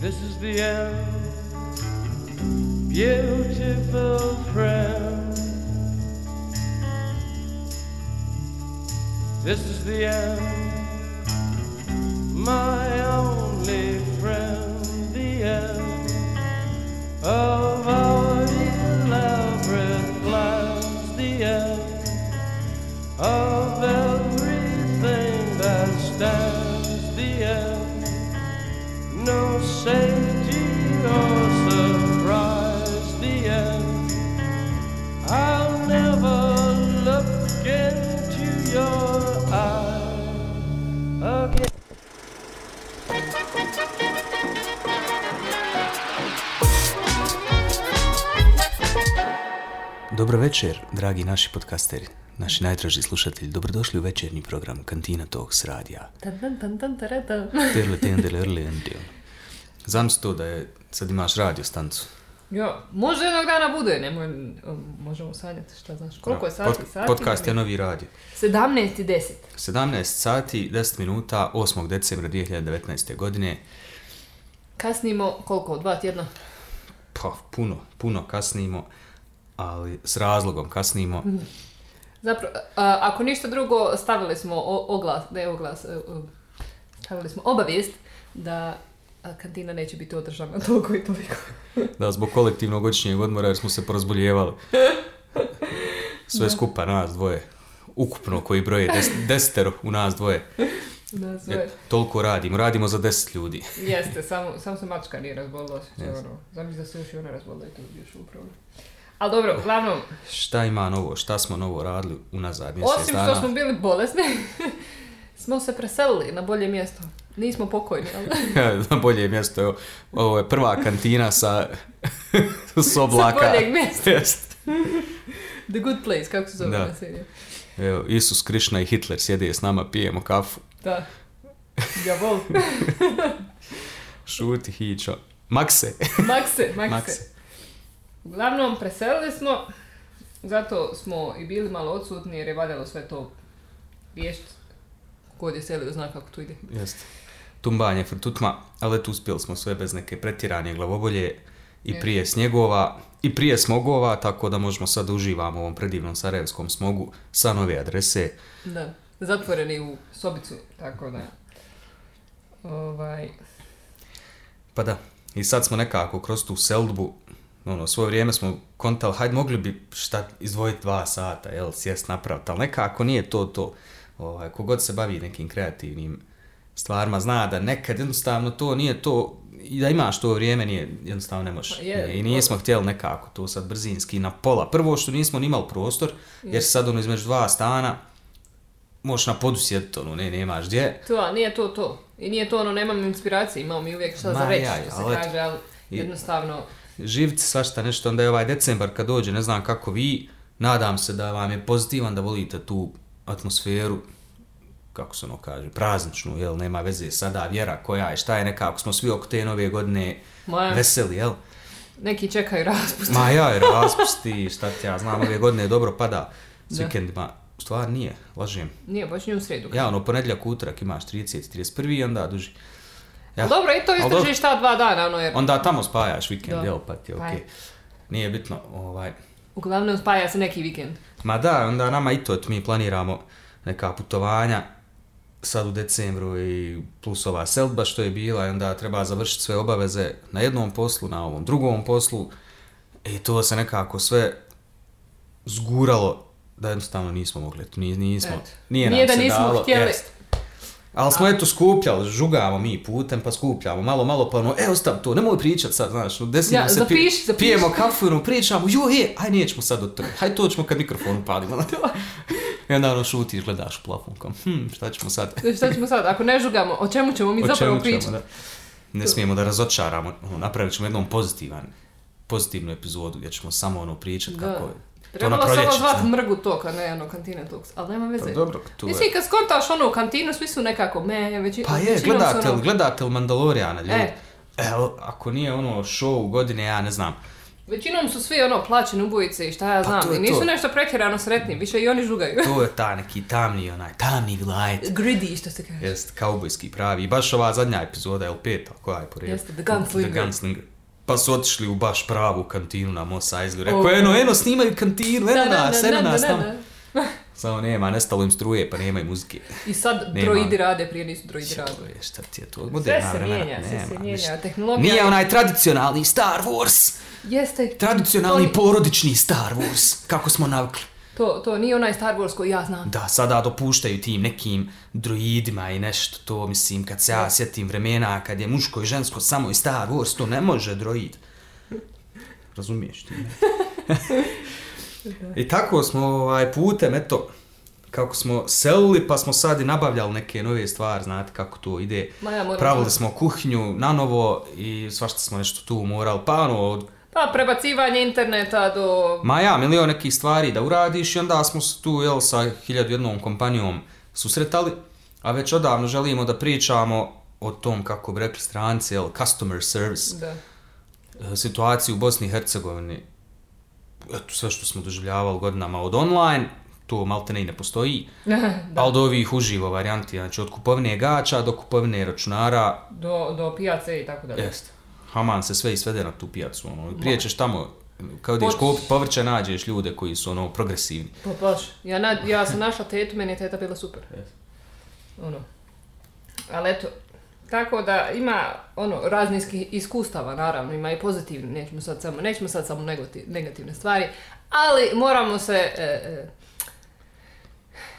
This is the end, beautiful friend. This is the end, my only friend, the end of Dobro večer, dragi naši podcasteri, naši najdraži slušatelji. Dobrodošli u večernji program Kantina Talks radija. Znam se to da je, sad imaš radio stancu. Jo, može jednog dana bude, nemoj, možemo sanjati, šta znaš, koliko je sati, Pod- sati? Podcast je novi radio. 17 i 10. 17 sati, 10 minuta, 8. decembra 2019. godine. Kasnimo, koliko, dva tjedna? Pa, puno, puno kasnimo, ali s razlogom kasnimo. Zapravo, a, ako ništa drugo, stavili smo o, oglas, ne oglas, e, stavili smo obavijest da kantina neće biti održana toliko i toliko. Da, zbog kolektivnog godišnjeg odmora jer smo se porazboljevali. Sve skupa nas dvoje. Ukupno koji broje des, desetero u nas dvoje. Da, sve. E, toliko radimo. Radimo za deset ljudi. Jeste, samo, samo se mačka nije razbolila. Yes. Ono, zamisli da se još i ona razbolila i to bi još u problem. Ali dobro, uglavnom, Šta ima novo? Šta smo novo radili unazad mjesec Osim dana? što smo bili bolesni, smo se preselili na bolje mjesto. Nismo pokojni, ali na bolje mjesto. Evo, ovo je prva kantina sa, s oblaka. Sa boljeg mjesta. Jest. The Good Place, kako se zove Da. na serija. Evo, Isus, Krišna i Hitler sjede s nama, pijemo kafu. Da. Ja vol. Šuti, hićo. Makse. Makse, makse. Makse. Uglavnom, preselili smo, zato smo i bili malo odsutni jer je valjalo sve to riješiti. Kod je selio zna kako to ide. Jeste. Tumbanje, frtutma, ali eto uspjeli smo sve bez neke pretjerane glavobolje i Jeste. prije snjegova i prije smogova, tako da možemo sad uživamo u ovom predivnom sarajevskom smogu sa nove adrese. Da. Zatvoreni u sobicu, tako da. Ovaj, Pa da, i sad smo nekako kroz tu seldbu, ono, svoje vrijeme smo kontali, hajde mogli bi šta izdvojiti dva sata, jel, sjest napraviti, ali nekako nije to to. Ovaj, kogod se bavi nekim kreativnim stvarima zna da nekad jednostavno to nije to, i da imaš to vrijeme, nije, jednostavno ne možeš. Pa je, I nismo htjeli nekako to sad brzinski na pola. Prvo što nismo ni imali prostor, jer sad ono između dva stana, možeš na podu sjediti, ono, ne, nemaš gdje. To, a nije to to. I nije to ono, nemam inspiracije, imamo mi uvijek šta Ma za reći, jaj, što se ali kaže, ali I- jednostavno, živci svašta nešto, onda je ovaj decembar kad dođe, ne znam kako vi, nadam se da vam je pozitivan da volite tu atmosferu, kako se ono kaže, prazničnu, jel, nema veze sada, vjera koja je, šta je nekako, smo svi oko te nove godine Moja. veseli, jel? neki čekaju raspust. Ma ja, je raspusti, šta ti ja znam, ove godine dobro pada s Da. vikendima, stvar nije, lažem. Nije, nije u sredu. Ja, ono, ponedljak, utorak imaš 30, 31 i onda duži. Ja. Dobro, i to izdržiš ta dva dana, ono, jer Onda tamo spajaš vikend, Da. jel, pa ti je Pa okej. je. Nije bitno, ovaj, uglavnom spaja se neki vikend. Ma da, onda nama i to mi planiramo neka putovanja sad u decembru i plus ova selba što je bila i onda treba završiti sve obaveze na jednom poslu, na ovom drugom poslu i to se nekako sve zguralo da jednostavno nismo mogli, nismo, Eto. nije, Nije nam da se nismo dalo, htjeli. jest. Ali smo eto skupljali, žugamo mi putem, pa skupljamo, malo, malo, pa ono, e, ostav to, nemoj pričat sad, znaš, desimo Ja, se, zapiši, zapiši. pijemo kafu, ono, pričamo, jo, je, aj, nećemo sad od toga, haj to ćemo kad mikrofon upalimo. I onda ono šutiš, gledaš u plafon, kao, hm, šta ćemo sad? Šta ćemo sad, ako ne žugamo, o čemu ćemo mi O zapravo pričati? da? Ne smijemo da razočaramo, ono, napravit ćemo jednom pozitivan, pozitivnu epizodu gdje ćemo samo ono pričat Da. kako je. To Trebalo samo proljeće, zvat mrgu tok, a ne ono kantina toks. Ali nema veze. Pa dobro, tu je. Mislim, kad skontaš ono u kantinu, svi su nekako me, veći, Pa je, gledatelj, ono- gledatelj Mandalorijana, ljudi. E. Evo, ako nije ono show godine, ja ne znam. Većinom su svi ono plaćeni ubojice i šta ja Pa znam. to je I nisu to. nešto pretjerano sretni, više i oni žugaju. To je ta neki tamni, onaj, tamni vilajet. Gridi, što se kaže. Jest, kaubojski pravi. I baš ova zadnja epizoda, je li peta, koja je po redu? Jeste, The Gunslinger. The Gunslinger. Pa su otišli u baš pravu kantinu na Mos Eisley. Rekao, eno, eno, snimaju kantinu, eno nas, eno nas tamo. Samo nema, nestalo im struje, pa nema i muzike. I sad Nema. droidi rade, prije nisu droidi radili. je, šta ti je to? Sve Moderna se vremena. mijenja, sve se mijenja. Tehnologija... Nije onaj tradicionalni Star Wars. Jeste. Tradicionalni to, porodični Star Wars. Kako smo navikli. To, to nije onaj Star Wars koji ja znam. Da, sada dopuštaju tim nekim droidima i nešto to, mislim, kad se ja sjetim vremena, kad je muško i žensko samo i Star Wars, to ne može droid. Razumiješ ti? I tako smo ovaj, putem, eto, kako smo selili, pa smo sad i nabavljali neke nove stvari, znate kako to ide. Ma ja Pravili smo kuhinju na novo i svašta smo nešto tu morali, pa ono, od Pa prebacivanje interneta do... Ma ja, milion nekih stvari da uradiš i onda smo se tu, jel, sa hiljadu jednom kompanijom susretali, a već odavno želimo da pričamo o tom, kako bi rekli stranci, jel, customer service, Da. e, situaciju u Bosni i Hercegovini, eto, sve što smo doživljavali godinama od online, to malte ne i ne postoji, pa od ovih uživo varijanti, znači od kupovine gača do kupovine računara, Do, do pijace i tako dalje. Jest. Haman se sve isvede na tu pijacu, ono. Prije ćeš tamo, kao ideš Poč- kupiti povrće, nađeš ljude koji su, ono, progresivni. Pa baš. Ja, na, ja sam našla tetu, meni je teta bila super. Ono. Ali eto, tako da ima ono raznih iskustava naravno, ima i pozitivni, nećemo sad samo, nećemo sad samo negati- negativne stvari, ali moramo se e, e,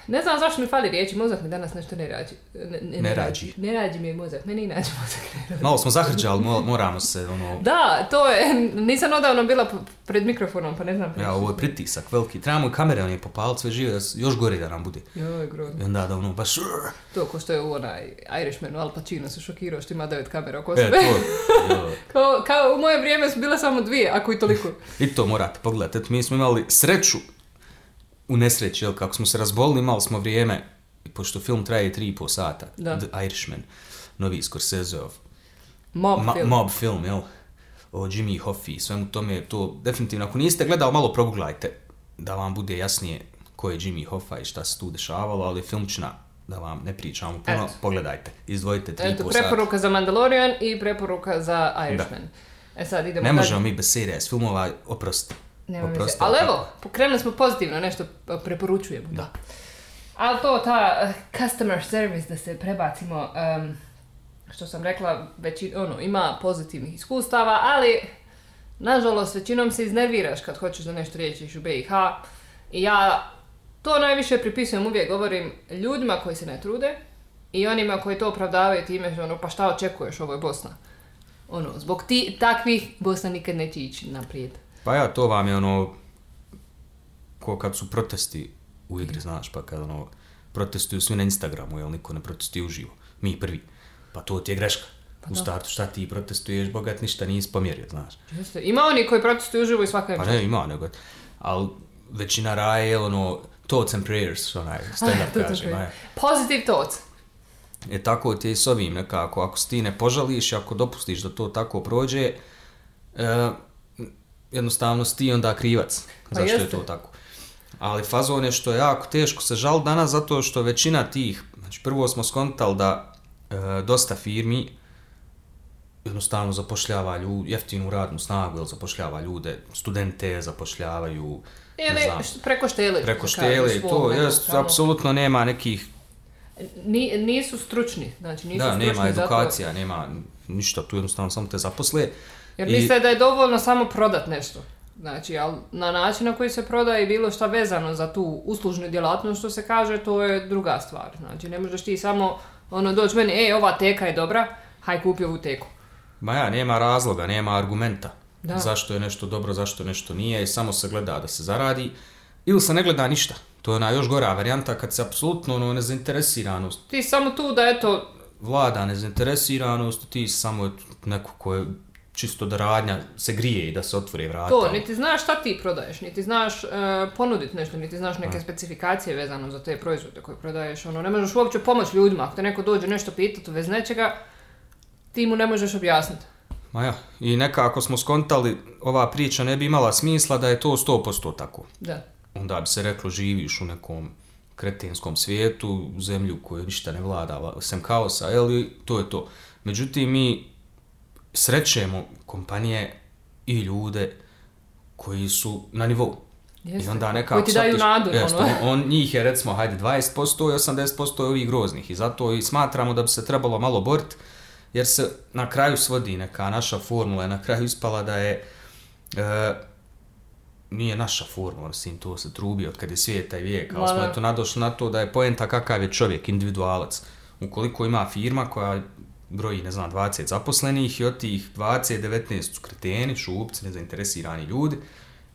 ne znam zašto mi fali riječi, mozak mi danas nešto ne rađi. Ne, Ne rađi. Ne rađi mi mozak, meni inače mozak ne rađi. Malo smo zahrđali, mo- moramo se, ono, Da, to je, nisam odavno bila pred mikrofonom, pa ne znam. ja, ovo je pritisak veliki. Trebamo kamere, on je popaliti sve žive, još gore da nam bude. Joj, grozno. I onda da ono, baš, To ko što je u onaj Irishmanu, Al Pacino se šokirao što ima devet kamera oko e, sebe. to, jo. Kao, kao u moje vrijeme su bile samo dvije, ako i toliko. I to morate pogledati. Eto, mi smo imali sreću u nesreći, jel, kako smo se razbolili, imali smo vrijeme, i pošto film traje 3,5 sata, Da. The Irishman, novi Scorseseov, Mob Ma- film. mob film, jel? O Jimmy Hoffi i svemu tome, to definitivno, ako niste gledali, malo proguglajte, da vam bude jasnije ko je Jimmy Hoffa i šta se tu dešavalo, ali filmčina, da vam ne pričamo puno, Eto. pogledajte, izdvojite 3,5 Eto, sata. preporuka za Mandalorian i preporuka za Irishman. E sad idemo Ne možemo mi bez serija, s filmova, oprosti. Nema veze. Oprosti, Ali tako. evo, pokrenuli smo pozitivno, nešto p- preporučujemo. Da. Ali to, ta uh, customer service, da se prebacimo, um, što sam rekla, već ono, ima pozitivnih iskustava, ali nažalost većinom se iznerviraš kad hoćeš da nešto riječiš u BiH. I ja to najviše pripisujem, uvijek govorim ljudima koji se ne trude i onima koji to opravdavaju time, ono, pa šta očekuješ, ovo je Bosna. Ono, zbog ti, takvih Bosna nikad neće ići naprijed. Pa ja, to vam je ono, ko kad su protesti u igri, znaš, pa kad ono, protestuju svi na Instagramu, jel niko ne protestuje uživo, mi prvi. Pa to ti je greška. U startu šta ti protestuješ, bogat ništa nisi pomjerio, znaš. Jeste. Ima oni koji protestuju uživo i svaka im Pa ne, ima, nego, ali većina raje, jel, ono, thoughts and prayers, onaj, stand up je kaže, to. onaj. Positive thoughts. E tako ti je s ovim nekako, ako ti ne požališ, ako dopustiš da to tako prođe, e, jednostavno si ti onda krivac. Pa Zašto je jeste. to tako? Ali fazon je što je jako teško se žal danas zato što većina tih, znači prvo smo skontali da e, dosta firmi jednostavno zapošljava lju, jeftinu radnu snagu, jel zapošljava ljude, studente zapošljavaju, ne Ili znam, št- preko štele. preko štele to, jest, tamo. apsolutno nema nekih Ni, nisu stručni, znači nisu da, stručni nema za to. edukacija, nema ništa, tu jednostavno samo te zaposle. Jer I- misle da je dovoljno samo prodat nešto. Znači, ali na način na koji se prodaje bilo šta vezano za tu uslužnu djelatnost, što se kaže, to je druga stvar. Znači, ne možeš ti samo ono, doći meni, ej, ova teka je dobra, haj kupi ovu teku. Ma ja, nema razloga, nema argumenta. Da. Zašto je nešto dobro, zašto nešto nije, samo se gleda da se zaradi. Ili se ne gleda ništa. To je ona još gora varijanta kad se apsolutno ono, nezainteresiranost Ti samo tu da, eto, vlada nezainteresiranost, ti samo neko ko je čisto da radnja se grije i da se otvore vrata. to, niti znaš šta ti prodaješ, niti znaš e, ponuditi nešto, niti znaš neke specifikacije vezano za te proizvode koje prodaješ. Ono, ne možeš uopće pomoći ljudima, ako te neko dođe nešto pitati u vez nečega, ti mu ne možeš objasniti. Ma ja, i nekako smo skontali, ova priča ne bi imala smisla da je to 100% tako. Da. Onda bi se reklo živiš u nekom kretenskom svijetu, u zemlju koju ništa ne vlada, sem kaosa, jel, to je to. Međutim, mi srećemo kompanije i ljude koji su na nivou. Jeste. I onda nekako... Koji ti daju nadu, Jeste, ono. on, on, njih je recimo, hajde, 20% i 80% je ovih groznih. I zato i smatramo da bi se trebalo malo boriti, jer se na kraju svodi neka naša formula, na kraju ispala da je... E, nije naša formula, mislim, to se trubi od kad je svijeta i vijeka, ali smo eto nadošli na to da je poenta kakav je čovjek, individualac. Ukoliko ima firma koja broji, ne znam, 20 zaposlenih i od tih 20, 19 su kreteni, šupci, nezainteresirani ljudi,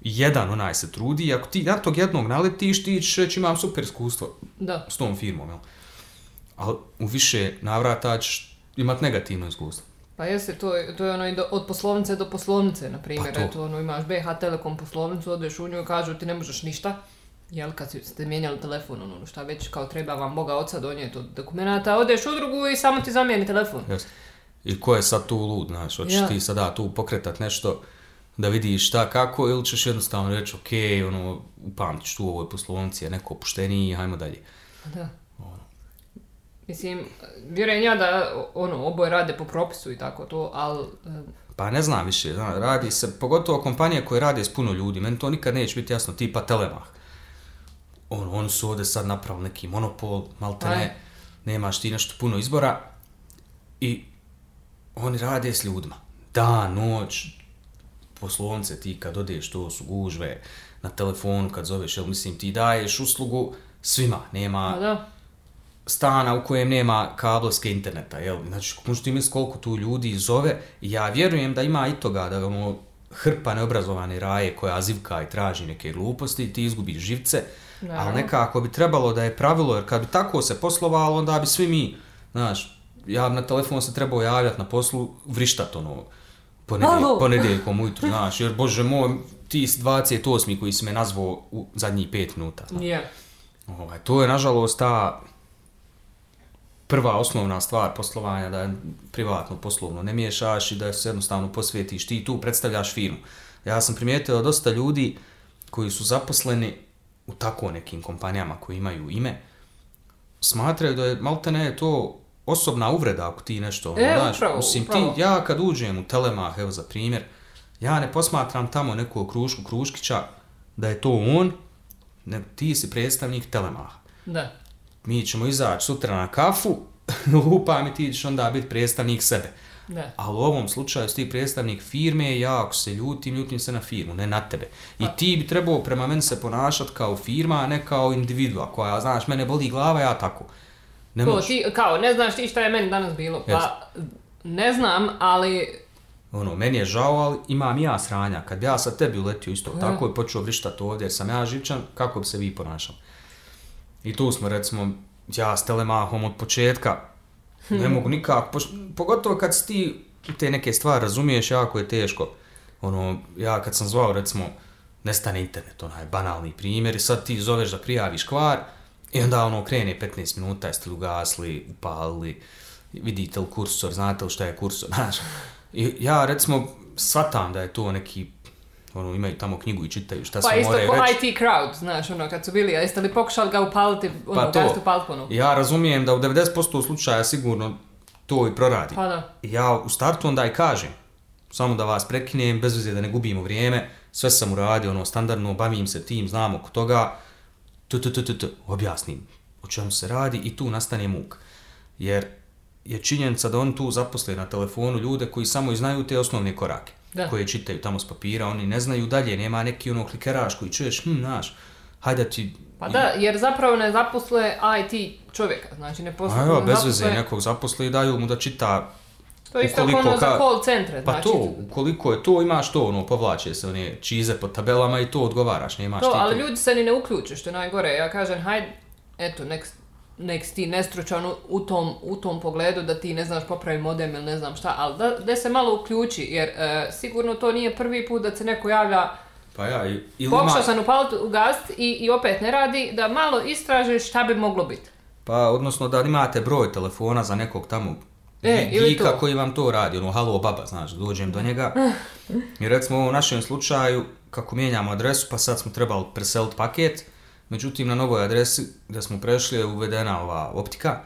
jedan onaj se trudi i ako ti na tog jednog naletiš, ti ćeš reći imam super iskustvo Da. s tom firmom, jel? Ali u više navrata ćeš imat negativno iskustvo. Pa jeste, to je, to je ono i do, od poslovnice do poslovnice, na primjer. Pa to. Eto, ono, imaš BH Telekom poslovnicu, odeš u nju i kažu ti ne možeš ništa. Jel, kad ste mijenjali telefon, ono, šta već, kao treba vam Boga oca donijeti od dokumenta, odeš u drugu i samo ti zamijeni telefon. Jeste. I ko je sad tu lud, znaš, hoćeš Ja. ti sada tu pokretat nešto da vidiš šta kako ili ćeš jednostavno reći ok, ono, upamtiš tu ovoj poslovnici je neko opušteniji, hajmo dalje. Da. Mislim, vjerujem ja da ono, oboje rade po propisu i tako to, ali Pa ne znam više, zna, radi se, pogotovo kompanije koje rade s puno ljudi, meni to nikad neće biti jasno, tipa Telemah. On, oni su ovdje sad napravili neki monopol, malte ne, nemaš ti nešto puno izbora i oni rade s ljudima. Dan, noć, poslovnice ti kad odeš, to su gužve, na telefonu kad zoveš, jel mislim ti daješ uslugu svima, nema pa da, stana u kojem nema kablovske interneta, jel? Znači, možeš ti misliti koliko tu ljudi zove ja vjerujem da ima i toga, da ono, hrpa neobrazovane raje koja zivka i traži neke gluposti, ti izgubiš živce, Naravno. ali nekako bi trebalo da je pravilo, jer kad bi tako se poslovalo, onda bi svi mi, znaš, ja na telefon se trebao javljati na poslu, vrištat ono, ponedjelj, ponedjeljkom ujutru, znaš, jer bože moj, ti si 28. koji si me nazvao u zadnjih 5 minuta. nije. Ovaj, to je nažalost ta prva osnovna stvar poslovanja, da je privatno poslovno ne miješaš i da se jednostavno posvetiš, ti tu predstavljaš firmu. Ja sam primijetio da dosta ljudi koji su zaposleni u tako nekim kompanijama koji imaju ime, smatraju da je malte ne to osobna uvreda ako ti nešto, ono, E, znaš, upravo, mislim, upravo. ti, ja kad uđem u Telemah, evo za primjer, ja ne posmatram tamo nekog krušku kruškića da je to on, ne, ti si predstavnik Telemaha. Da. Mi ćemo izaći sutra na kafu, lupam i ti ćeš onda biti predstavnik sebe. Da. Ali u ovom slučaju ti predstavnik firme, ja ako se ljutim, ljutim se na firmu, ne na tebe. I ti bi trebao prema meni se ponašati kao firma, a ne kao individua koja, znaš, mene boli glava, ja tako. Ne možeš. ti, kao, ne znaš ti šta je meni danas bilo? Pa, Jeste. ne znam, ali Ono, meni je žao, ali imam ja sranja. Kad ja sa tebi uletio isto tako i počeo vrištati ovdje, jer sam ja živčan, kako bi se vi ponašali? I tu smo, recimo, ja s Telemahom od početka, ne mogu nikako, poš- pogotovo kad si ti te neke stvari razumiješ, jako je teško. Ono, ja kad sam zvao, recimo, nestane internet, onaj banalni primjer, i sad ti zoveš da prijaviš kvar, i onda ono krene 15 minuta, jeste li ugasli, upalili, vidite li kursor, znate li šta je kursor, znaš. I ja, recimo, shvatam da je to neki, ono, imaju tamo knjigu i čitaju šta pa se isto moraju ko reći. IT crowd, znaš, ono, kad su bili, a jeste li pokušali ga upaliti, ono, Pa pa to. ponovo? Ja razumijem da u 90% slučaja sigurno to i proradi. Pa da. Ja u startu onda i kažem, samo da vas prekinem, bez veze da ne gubimo vrijeme, sve sam uradio, ono, standardno, bavim se tim, znam oko toga, tu, tu, tu, tu, tu, objasnim o čemu se radi i tu nastane muk. Jer je činjenica da on tu zaposle na telefonu ljude koji samo i znaju te osnovne korake, Da. koje čitaju tamo s papira, oni ne znaju dalje, nema neki ono klikeraš koji čuješ, hm, znaš, hajde ti... Pa da, jer zapravo ne zaposle IT čovjeka, znači ne posle, A ne bez zaposle- veze nekog zaposle i daju mu da čita To je isto ono za ka- call centre, Pa znači, to, ukoliko je to, imaš to, ono, povlače se one čize po tabelama i to odgovaraš, nemaš to, ti ali ljudi se ni ne uključe, što je najgore. Ja kažem, hajde, eto, nek, nek si ti nestručan u- u tom, u tom pogledu da ti ne znaš popravi modem ili ne znam šta, ali da, da se malo uključi, jer e, sigurno to nije prvi put da se neko javlja, Pa ja, ili pokušao ima, sam upaliti u gast i, i opet ne radi, da malo istražiš šta bi moglo biti. pa odnosno da imate broj telefona za nekog tamo E, ili Gika to. koji vam to radi, ono, halo baba, znaš, dođem do njega. I recimo u našem slučaju, kako mijenjamo adresu, pa sad smo trebali preseliti paket, međutim na novoj adresi gdje smo prešli je uvedena ova optika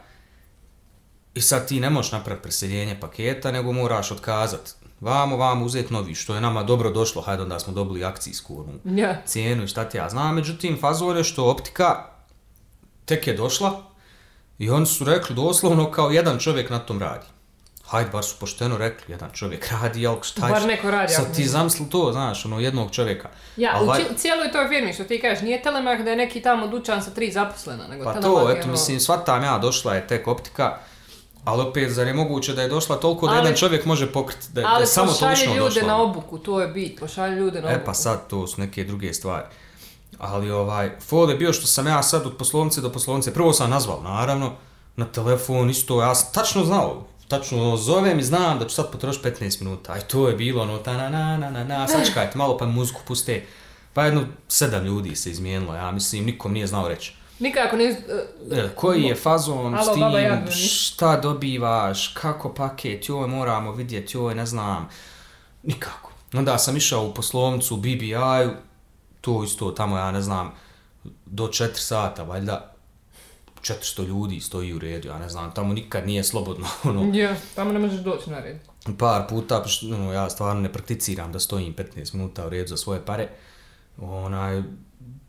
i sad ti ne možeš napraviti preseljenje paketa, nego moraš otkazat vamo, vamo uzeti novi, što je nama dobro došlo, hajde onda smo dobili akcijsku onu Ja. cijenu i šta ti ja znam, međutim fazor je što optika tek je došla i oni su rekli doslovno kao jedan čovjek na tom radi. Hajde, bar su pošteno rekli, jedan čovjek radi, jel šta Bar će- neko radi, Sad ti zamisli to, znaš, ono, jednog čovjeka. Ja, Al u vaj- či- cijeloj toj firmi, što ti kažeš, nije Telemark da je neki tamo dućan sa tri zaposlena, nego Pa Telemark to, je eto, ono- mislim, shvatam ja, došla je tek optika, ali opet, zar je moguće da je došla toliko da Ali- jedan čovjek može pokriti, da, da je Ali samo pošalje točno ljude došla? na obuku, to je bit, pošalje ljude na obuku. E pa sad to su neke druge stvari. Ali ovaj, fol je bio što sam ja sad od poslovnice do poslovnice, prvo sam nazvao naravno, na telefon isto, ja sam tačno znao, tačno ono, zovem i znam da ću sad potrošiti 15 minuta, aj to je bilo ono, ta na na na na na, sačekajte malo pa muziku puste. Pa jedno sedam ljudi se izmijenilo, ja mislim, nikom nije znao reći. Nikako ne... E, koji je fazon Alo, s tim, baba, ja šta dobivaš, kako paket, joj moramo vidjeti, joj ne znam, nikako. Onda sam išao u poslovnicu u BBI-u, to isto tamo ja ne znam, do 4 sata, valjda 400 ljudi stoji u redu, ja ne znam, tamo nikad nije slobodno, ono, Ja, tamo ne možeš doći na red. par puta, pošto, ono, ja stvarno ne prakticiram da stojim 15 minuta u redu za svoje pare, onaj,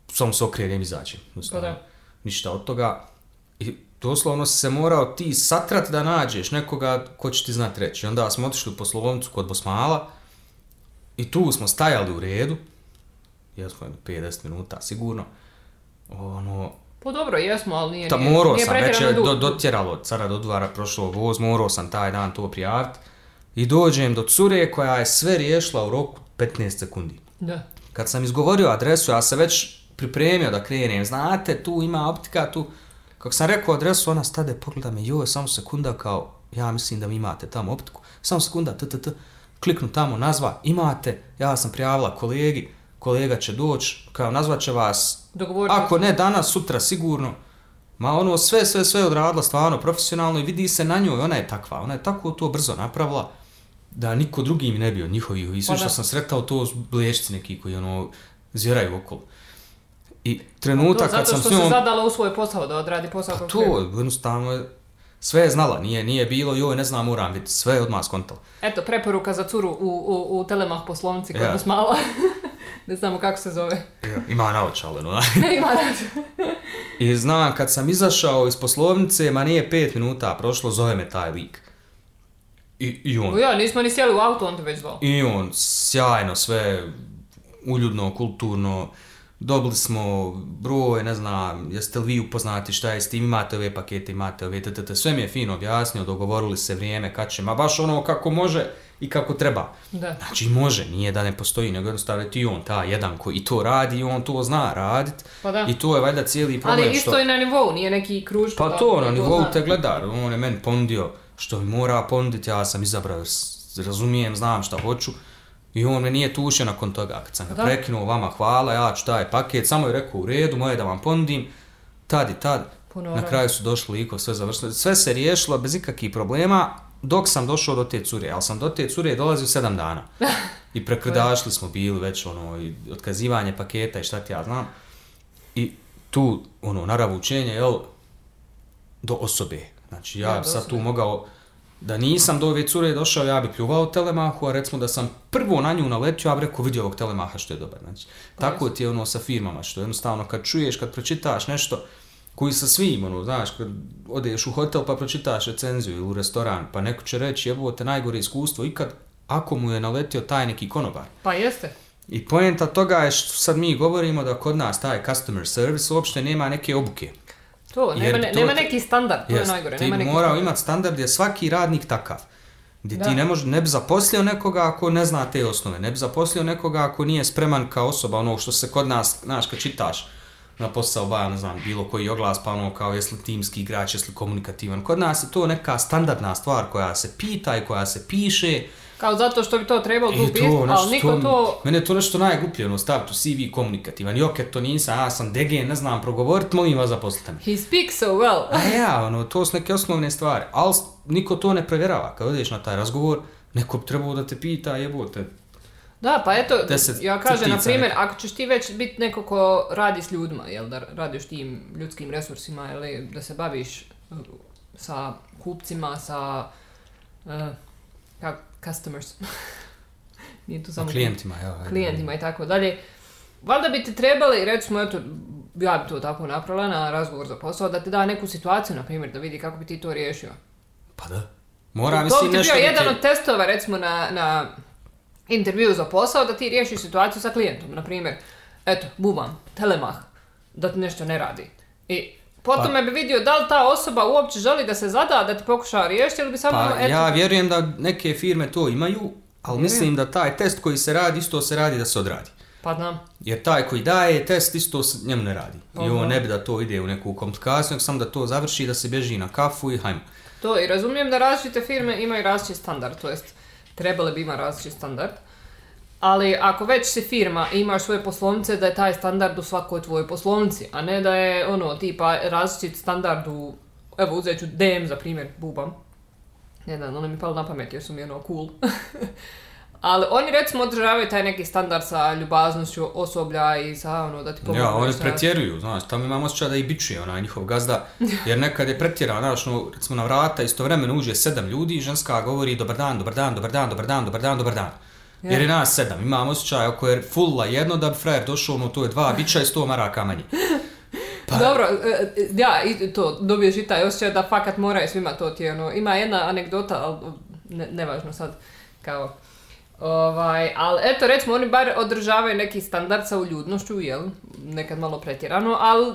samo se okrenem i izađem. Pa da. Ništa od toga. I doslovno se morao ti satrat da nađeš nekoga ko će ti znat reći. Onda smo otišli u poslovnicu kod Bosmala i tu smo stajali u redu, jesmo jedno 50 minuta sigurno, ono, Pa dobro, jesmo, ali nije, Ta morao nije sam, već je do, dotjeralo cara do dvara prošlo voz, morao sam taj dan to prijaviti. I dođem do cure koja je sve riješila u roku 15 sekundi. Da. Kad sam izgovorio adresu, ja se već pripremio da krenem. Znate, tu ima optika, tu... Kako sam rekao adresu, ona stade, pogleda me, joj, samo sekunda, kao, ja mislim da vi imate tamo optiku. Samo sekunda, t, t, t. Kliknu tamo, nazva, imate, ja sam prijavila kolegi, kolega će doći, kao, nazvat će vas, Dogovorite ako ne danas, sutra sigurno. Ma ono, sve, sve, sve odradila stvarno profesionalno i vidi se na njoj, ona je takva, ona je tako to brzo napravila da niko drugi mi ne bio njihovih i sve Pa što sam sretao to su blešci neki koji ono zvjeraju okolo. I trenutak To kad zato sam što s njom... se zadala u svoj posao da odradi posao Pa to, jednostavno je, sve je znala, nije, nije bilo, joj, ne znam, moram vidjeti, sve je odmah skontala. Eto, preporuka za curu u, u, u Telemah poslovnici kod Ja. nas mala. ne znamo kako se zove. Ima naočale, no. Ne ima rad. I znam, kad sam izašao iz poslovnice, ma nije pet minuta prošlo, zove me taj lik. I, i on, Ja, nismo ni sjeli u auto, on te već zvao. I on, sjajno, sve uljudno, kulturno, dobili smo broj, ne znam, jeste li vi upoznati šta je s tim, imate ove pakete, imate ove, ttt, sve mi je fino objasnio, dogovorili se vrijeme, kad će, ma baš ono kako može i kako treba. Da. Znači može, nije da ne postoji, nego jednostavno je ti on, ta jedan koji to radi i on to zna radit. Pa da. I to je valjda cijeli problem Ali isto što... i na nivou, nije neki kruž. Pa to, na nivou zna. te gleda, on je meni pondio što mi mora ponuditi, ja sam izabrao, razumijem, znam šta hoću. I on me nije tušio nakon toga, kad sam ga Da. prekinuo, vama hvala, ja ću taj paket, samo je rekao u redu, moje da vam ponudim, tad i tad. Puno Na kraju su došli liko, sve završilo. Sve se riješilo bez ikakvih problema, dok sam došao do te cure, ali sam do te cure dolazio sedam dana. I prekrdašli smo bili već, ono, i otkazivanje paketa i šta ti ja znam. I tu, ono, naravu učenja, jel, do osobe. Znači, ja Ja, sad tu mogao, da nisam do ove cure došao, ja bi pljuvao telemahu, a recimo da sam prvo na nju naletio, ja bi rekao vidio ovog telemaha što je dobar. Znači, tako ti je ono sa firmama, što jednostavno kad čuješ, kad pročitaš nešto, koji sa svim, ono, znaš, kad odeš u hotel pa pročitaš recenziju ili u restoran, pa neko će reći, evo te najgore iskustvo ikad, ako mu je naletio taj neki konobar. Pa jeste. I poenta toga je što sad mi govorimo da kod nas taj customer service uopšte nema neke obuke. To, Jer nema, ne, to nema neki standard, to je Jest, najgore. ti nema neki morao standard. imati standard gdje je svaki radnik takav. Gdje Da. ti ne, može, ne bi zaposlio nekoga ako ne zna te osnove, ne bi zaposlio nekoga ako nije spreman kao osoba, ono što se kod nas, znaš, kad čitaš, na posao ba, ne znam, bilo koji oglas, pa ono kao jesi li timski igrač, jesi li komunikativan. Kod nas je to neka standardna stvar koja se pita i koja se piše. Kao zato što bi to trebalo tu I pisati, ali niko to... Mene je to nešto najgluplje, ono, staviti u CV komunikativan. Okej, to nisam, ja sam DG, ne znam progovorit, molim vas zaposlite me. He speaks so well. A ja, ono, to su neke osnovne stvari. Ali niko to ne provjerava. Kad odeš na taj razgovor, neko bi trebao da te pita, jebote, Da, pa eto, Deset ja kažem, na primjer, ako ćeš ti već biti neko ko radi s ljudima, jel, da radiš tim ljudskim resursima, ili da se baviš sa kupcima, sa uh, kak, customers, nije to samo klijentima, ajde. klijentima i tako dalje, valjda bi ti trebali, recimo, eto, ja bi to tako napravila na razgovor za posao, da ti da neku situaciju, na primjer, da vidi kako bi ti to riješio. Pa da. Mora, to mislim, bi ti nešto bio da jedan od testova, recimo, na, na intervju za posao, da ti riješiš situaciju sa klijentom. Na primjer, eto, bubam, telemah, da ti nešto ne radi. I potom Pa- bi vidio da li ta osoba uopće želi da se zada, da ti pokuša riješiti ili bi samo, Pa eto, ja vjerujem da neke firme to imaju, ali mislim da taj test koji se radi, isto se radi da se odradi. pa znam. Jer taj koji daje test isto se njemu ne radi. I Aha. on ne bi da to ide u neku komplikaciju, nego samo da to završi, da se bježi na kafu i hajmo. To i razumijem da različite firme imaju različit standard, to jest trebale bi imati različit standard. Ali ako već si firma i imaš svoje poslovnice, da je taj standard u svakoj tvojoj poslovnici, a ne da je ono tipa različit standard u, evo uzet ću DM za primjer, bubam. Ne znam, ono mi je palo na pamet jer su mi ono cool. Ali oni recimo održavaju taj neki standard sa ljubaznošću osoblja i sa ono da ti pomogu. Ja, oni pretjeruju, znaš, tamo imam osjećaj da i bičuje onaj njihov gazda, jer nekad je pretjerao, znaš, no, recimo na vrata istovremeno uđe sedam ljudi i ženska govori dobar dan, dobar dan, dobar dan, dobar dan, dobar dan, dobar dan. Jer je nas sedam, imam osjećaj ako je fulla jedno da bi frajer došao, no to je dva bića i sto maraka manje. Pa- Dobro, e, e, ja, i to, dobiješ i taj osjećaj da fakat moraju svima to ti, ono, ima jedna anegdota, ali ne, nevažno sad, kao, ovaj, ali eto, recimo, oni bar održavaju neki standard sa uljudnošću, jel, nekad malo pretjerano, ali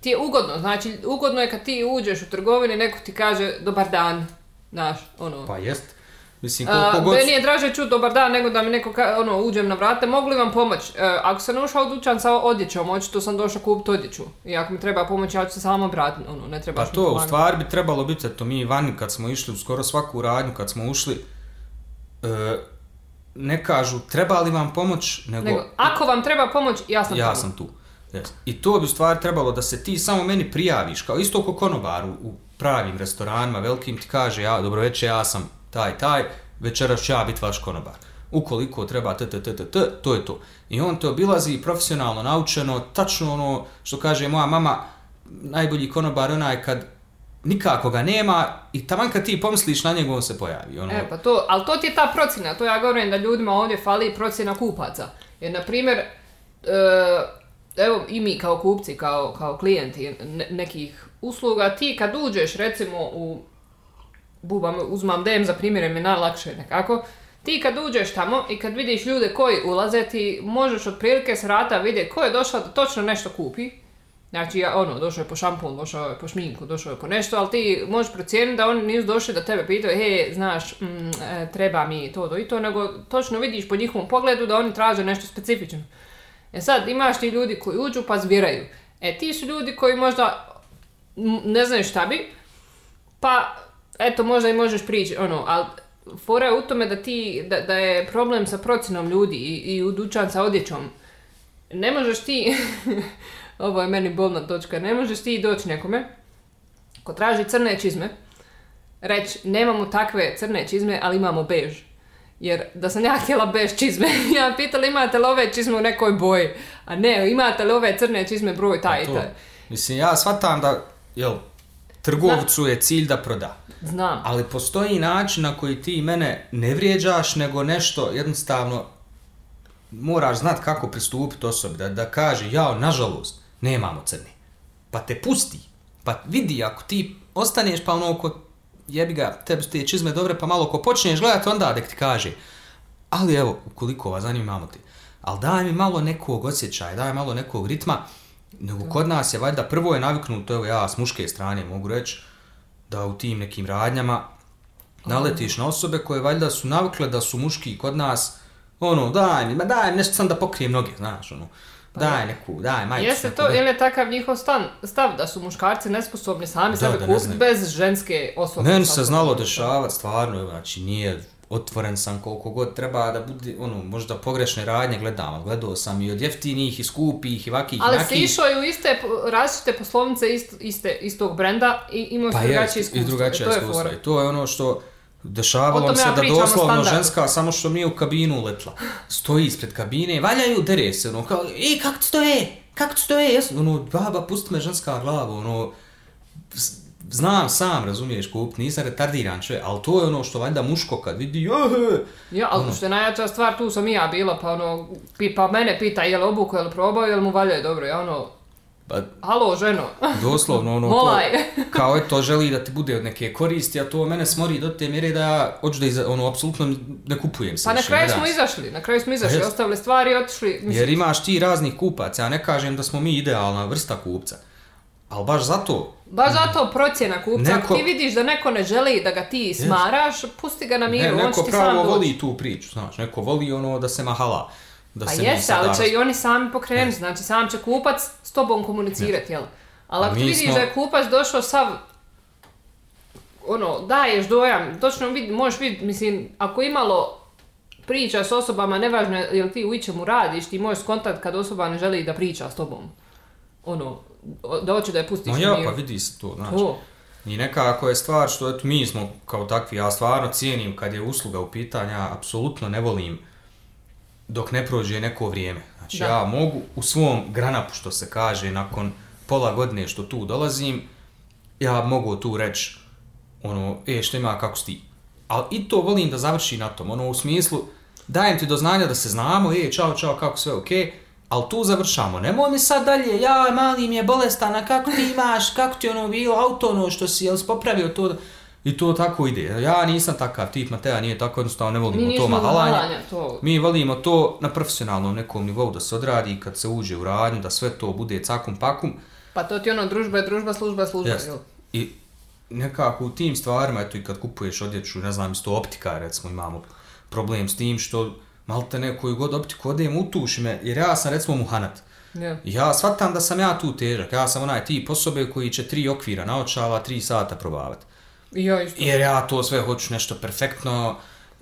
ti je ugodno, znači, ugodno je kad ti uđeš u trgovini, neko ti kaže, dobar dan, znaš, ono, Pa jest. Mislim, koliko god... meni je draže čuti dobar dan nego da mi neko ka, ono, uđem na vrate, mogu li vam pomoć? E, ako sam ušao u dućan sa odjećom, očito sam došao kupiti odjeću. I ako mi treba pomoć, ja ću se samo vratiti, ono, ne Pa trebaš mi to, u stvari bi trebalo biti, eto mi vani kad smo išli u skoro svaku radnju, kad smo ušli, e, ne kažu treba li vam pomoć, nego, Nego, ako vam treba pomoć, ja sam ja tamo. sam tu. Yes. I to bi u stvari trebalo da se ti samo meni prijaviš, kao isto ko konobar u, u pravim restoranima, velikim ti kaže, ja, dobro večer, ja sam taj, taj, večeras ću ja biti vaš konobar. Ukoliko treba t, t, t, t, t, to je to. I on te obilazi profesionalno naučeno, tačno ono što kaže moja mama, najbolji konobar onaj kad nikako ga nema i taman kad ti pomisliš na njega on se pojavi. Ono, E, pa to, ali to ti je ta procjena, to ja govorim da ljudima ovdje fali procjena kupaca. Jer, na primjer, e, evo i mi kao kupci, kao, kao klijenti ne- nekih usluga, ti kad uđeš recimo u, bubam, uzmam DM za primjer, jer mi je najlakše nekako, ti kad uđeš tamo i kad vidiš ljude koji ulaze, ti možeš otprilike s rata vidjeti ko je došao da točno nešto kupi, Znači, ja, ono, došao je po šampon, došao je po šminku, došao je po nešto, ali ti možeš procijeniti da oni nisu došli da tebe pitaju, he, znaš, mm, e, treba mi to, to i to, nego točno vidiš po njihovom pogledu da oni traže nešto specifično. E sad, imaš ti ljudi koji uđu pa zbiraju. E, ti su ljudi koji možda ne znaju šta bi, pa, eto, možda i možeš prići, ono, ali fora je u tome da ti, da, da je problem sa procjenom ljudi i, i u dućan sa odjećom. Ne možeš ti, ovo je meni bolna točka, ne možeš ti doći nekome ko traži crne čizme, reći nemamo takve crne čizme, ali imamo bež. Jer da sam ja htjela bež čizme, ja pitala imate li ove čizme u nekoj boji, a ne, imate li ove crne čizme broj taj i taj. Mislim, ja shvatam da, jel, trgovcu je cilj da proda. Znam. Ali postoji način na koji ti mene ne vrijeđaš, nego nešto jednostavno moraš znat kako pristupiti osobi, da, da kaže, jao, nažalost, nemamo crni. Pa te pusti, pa vidi, ako ti ostaneš pa ono oko, jebi ga, tebi su te čizme dobre, pa malo ko počneš gledati, onda da ti kaže, ali evo, ukoliko vas zanimamo ti, ali daj mi malo nekog osjećaja, daj malo nekog ritma, nego kod nas je valjda prvo je naviknuto, evo ja s muške strane mogu reći, da u tim nekim radnjama naletiš na osobe koje valjda su navikle da su muški kod nas, ono, daj mi, ma daj mi nešto sam da pokrijem noge, znaš, ono daj neku, daj majicu. Jeste to, ili je takav njihov stan, stav da su muškarci nesposobni sami Da, sebe da kupiti bez ženske osobe. Meni se znalo dešavati stvarno, znači nije otvoren sam koliko god treba da bude, ono, možda pogrešne radnje gledam, ali gledao sam i od jeftinih i skupih i vakih Ali i si nakih. išao i u iste različite poslovnice ist, iste, istog brenda i imao si Pa drugačije je, iskustvo. i to je iskustva. fora. I to je ono što dešavalo se ja da doslovno standardu. ženska, samo što nije u kabinu uletla, stoji ispred kabine, valjaju, dere se, ono, kao, ej, kako ti to je? Kako ti to je? Jesam, ono, baba, pusti me ženska glava, ono, znam sam, razumiješ, kup, nisam retardiran čovjek, ali to je ono što valjda muško kad vidi, jehe, Ja, ali što je najjača stvar, tu sam i ja bila, pa ono, pi, pa mene pita je li obuku, je li probao, je li mu valjaju dobro, ja ono, pa halo ženo, doslovno ono to, kao je to želi da ti bude od neke koristi, a to mene smori do te mjere da ja hoću da iza, ono, apsolutno ne kupujem se Pa na kraju ne smo izašli, na kraju smo izašli, jest. ostavili stvari i otišli, mislim, Jer imaš ti raznih kupaca, ja ne kažem da smo mi idealna vrsta kupca, ali baš zato, Baš zato procjena kupca, Neko- ako ti vidiš da neko ne želi da ga ti smaraš, pusti ga na ne, miru, on će neko ti sam pravo doći. voli tu priču, znaš, neko voli ono da se mahala, da Pa se jeste, ali će i oni sami pokrenuti, znači sam će kupac s tobom komunicirati, jel? Ali ako ti vidiš smo- da je kupac došao sav, ono, daješ dojam, točno vid, možeš vidjeti, mislim, ako imalo priča s osobama, nevažno je jel ti u ičemu radiš, ti možeš skontakt kad osoba ne želi da priča s tobom. Ono, da hoće da je pustiš na ja, pa vidi se to, znaš. To. I nekako je stvar što eto, mi smo kao takvi, ja stvarno cijenim kad je usluga u pitanju, ja apsolutno ne volim dok ne prođe neko vrijeme. Znači Da. ja mogu u svom granapu što se kaže nakon pola godine što tu dolazim, ja mogu tu reći ono, e što ima kako si ti. Ali i to volim da završi na tom, ono u smislu dajem ti do znanja da se znamo, e čao čao kako sve okej, ali tu završamo. Nemoj mi sad dalje, ja mali mi je bolestan, a kako ti imaš, kako ti ono bilo auto ono što si, jel si popravio to, i to tako ide. Ja nisam takav tip, Mateja nije tako, jednostavno ne volimo to mahalanje. to. Mi volimo to na profesionalnom nekom nivou da se odradi kad se uđe u radnju, da sve to bude cakum pakum. Pa to ti ono, družba je družba, služba je služba, Jeste. I nekako u tim stvarima, eto i kad kupuješ odjeću, ne znam, isto optika, recimo imamo problem s tim što malte ne koju god optiku odem utuši me, jer ja sam recimo muhanat. I ja shvatam da sam ja tu težak, ja sam onaj tip osobe koji će tri okvira naočala, tri sata probavati. I ja isto. Jer ja to sve hoću nešto perfektno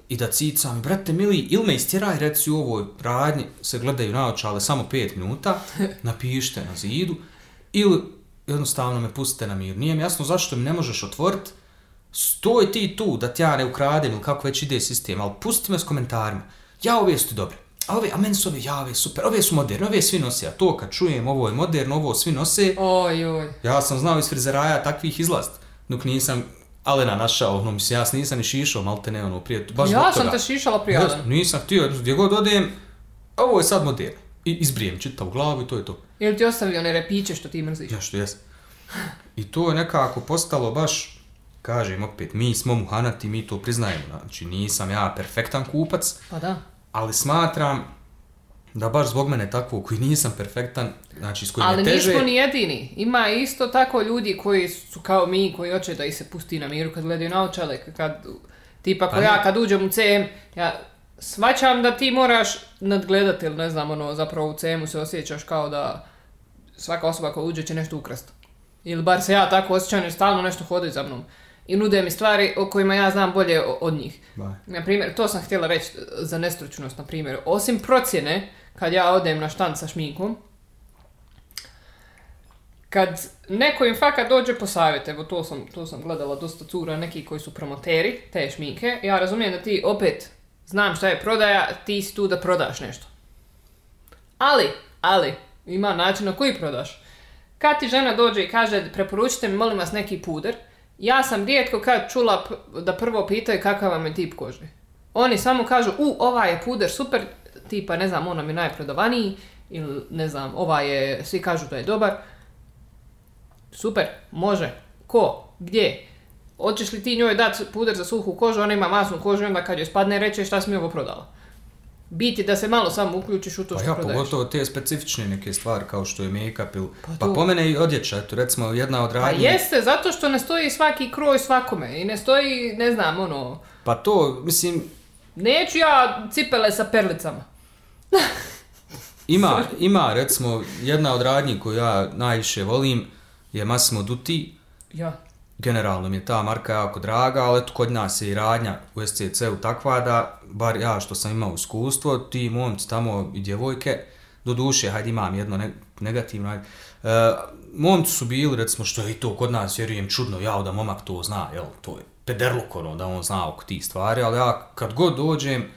i da cicam. Brate mili, ili me istjeraj reci u ovoj radnji, se gledaju naočale samo 5 minuta, napišite na zidu, ili jednostavno me pustite na mir. Nije mi jasno zašto mi ne možeš otvoriti, stoj ti tu da ti ja ne ukradem ili kako već ide sistem, ali pusti me s komentarima. Ja ove su dobre. A ove, a meni su ove, ja ove super, ove su moderne, ove svi nose, a to kad čujem ovo je moderno, ovo svi nose, Oj, oj. Ja sam znao iz frizeraja takvih izlast, dok nisam Alena našao, ono, mislim, ja nisam ni šišao, malte ne, ono, prije, baš ja sam toga. te šišala Ja, prijadan. nisam htio, gdje god odem, ovo je sad moderno. I izbrijem čitav glavu i to je to. Ili ti ostavio one repiće što ti mrziš? Ja što jes. I to je nekako postalo baš, kažem opet, mi smo muhanati, mi to priznajemo. Znači, nisam ja perfektan kupac, Pa da. ali smatram da baš zbog mene takvog koji nisam perfektan, znači s kojim Ali je teže... nismo ni jedini. Ima isto tako ljudi koji su kao mi, koji hoće da ih se pusti na miru kad gledaju na očale, kad, tipa ko Pa ja kad uđem u CM, ja svaćam da ti moraš nadgledati ili ne znam, ono, zapravo u CM-u se osjećaš kao da svaka osoba koja uđe će nešto ukrast. Ili bar se ja tako osjećam jer stalno nešto hodaju za mnom. I nude mi stvari o kojima ja znam bolje od njih. Na primjer, to sam htjela reći za nestručnost, na primjer. Osim procjene, kad ja odem na štand sa šminkom, kad neko im fakat dođe po savjet, evo to sam, to sam gledala dosta cura, neki koji su promoteri te šminke, ja razumijem da ti opet znam šta je prodaja, ti si tu da prodaš nešto. Ali, ali, ima način na koji prodaš. Kad ti žena dođe i kaže preporučite mi molim vas neki puder, ja sam rijetko kad čula da prvo pitaju kakav vam je tip kože. Oni samo kažu, u, ovaj je puder super, tipa, ne znam, on nam je najprodavaniji, ili ne znam, ovaj je, svi kažu da je dobar. Super, može. Ko? Gdje? Hoćeš li ti njoj dati puder za suhu kožu, ona ima masnu kožu i onda kad joj spadne reče šta si mi ovo prodala. Biti da se malo samo uključiš u to Pa što ja, prodaješ. pogotovo te specifične neke stvari kao što je make-up ili... Pa Pa, to. po mene i odjeća, eto recimo jedna od Pa radnji... jeste, zato što ne stoji svaki kroj svakome i ne stoji, ne znam, ono, Pa to, mislim, neću ja cipele sa perlicama. Ima, ima, recimo, jedna od radnji koju ja najviše volim je Massimo Dutti. Ja. Generalno mi je ta marka jako draga, ali eto, kod nas je i radnja u SCC-u takva da, bar ja što sam imao iskustvo, ti momci tamo i djevojke, do duše, hajde imam jedno ne, negativno, hajde. E, momci su bili, recimo, što je i to kod nas, vjerujem, čudno, ja da momak to zna, jel, to je pederluk, ono, da on zna oko tih stvari, ali ja kad god dođem,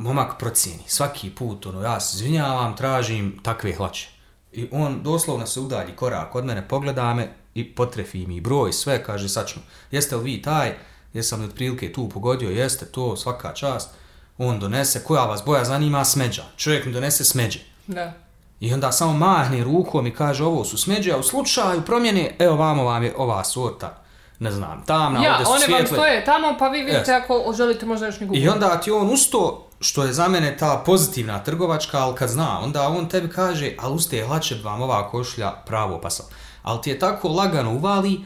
momak procijeni, svaki put, ono, ja se izvinjavam, tražim takve hlače. I on doslovno se udalji korak od mene, pogleda me i potrefi mi broj, sve, kaže, sad ćemo, jeste li vi taj, jesam li otprilike tu pogodio, jeste to, svaka čast. On donese, koja vas boja zanima, smeđa. Čovjek mi donese smeđe. Da. I onda samo mahne rukom i kaže ovo su smeđe, a u slučaju promjene, evo vamo vam je ova sorta, ne znam, tamna, Ja, ovdje su one vam svijetle. stoje tamo, pa vi vidite Jeste. ako želite možda još neku I onda ti on usto, što je za mene ta pozitivna trgovačka, ali kad zna, onda on tebi kaže, ali uste hlače vam ova košlja pravo pasala. Ali ti je tako lagano uvali,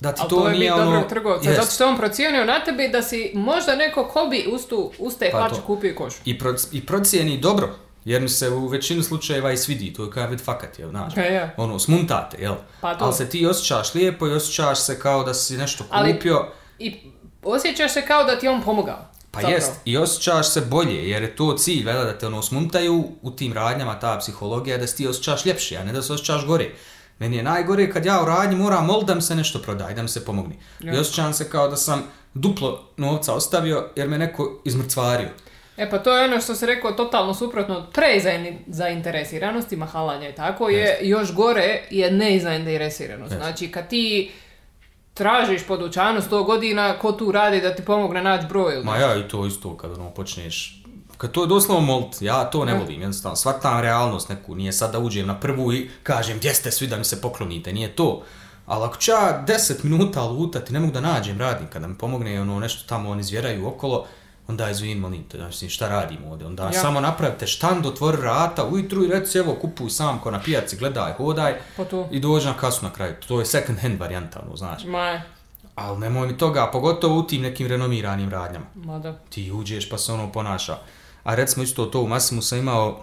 da ti Ali to, to je nije ono... dobrog trgovca, Jest. zato što je on procijenio na tebi da si možda neko ko bi ustu, uste Pa hlače to. kupio i košu. I, pro, I procijeni dobro, jer mi se u većinu slučajeva i svidi, to je kao vid fakat, jel, znaš, Ja, ja. ono, smuntate, jel, Pa to. ali se ti osjećaš lijepo i osjećaš se kao da si nešto Ali- kupio, I osjećaš se kao da ti je on pomogao. Pa zapravo. jest, i osjećaš se bolje, jer je to cilj, vela, da te ono smuntaju u tim radnjama, ta psihologija, da se ti osjećaš ljepše, a ne da se osjećaš gore. Meni je najgore kad ja u radnji moram molit da mi se nešto prodaje, da mi se pomogne. I osjećam se kao da sam duplo novca ostavio jer me neko izmrcvario. E pa to je ono što se rekao totalno suprotno od prezainteresiranosti, mahalanja i tako, je još gore je nezainteresiranost. Jest. Znači kad ti tražiš po dućanu 100 godina, ko tu radi da ti pomogne naći broj ili Ma ja i to isto kad ono počneš kad to je doslovno molt, ja to ne volim, jednostavno, shvatam realnost neku, nije sad da uđem na prvu i kažem gdje ste svi da mi se poklonite, nije to. Ali ako ću ja 10 minuta lutati, ne mogu da nađem radnika da mi pomogne ono nešto tamo oni zvjeraju okolo, onda izvin, molim te, znači šta radimo ovdje, onda Ja. samo napravite štand, otvori vrata, ujutru i reci evo kupuj sam ko na pijaci, gledaj, hodaj Pa to. i dođi na kasu na kraju, to je second hand varijanta, ono, znači. Ma, Ali nemoj mi toga, pogotovo u tim nekim renomiranim radnjama ma da. ti uđeš pa se ono ponaša. A recimo isto to u Massimu sam imao,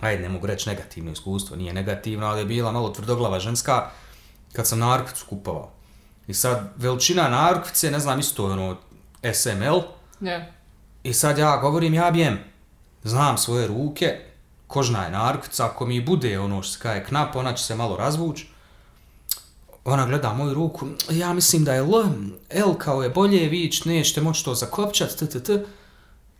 ajde ne mogu reći negativno iskustvo, nije negativno, ali je bila malo tvrdoglava ženska kad sam narukvicu kupovao. I sad veličina narukvice, ne znam isto je ono SML, Ne. I sad ja govorim ja bijem, znam svoje ruke, kožna je narukvica, ako mi bude ono što se kaje knap, ona će se malo razvući. Ona gleda moju ruku, ja mislim da je L, L kao je bolje, vi nećete moći to zakopčat, t, t, t.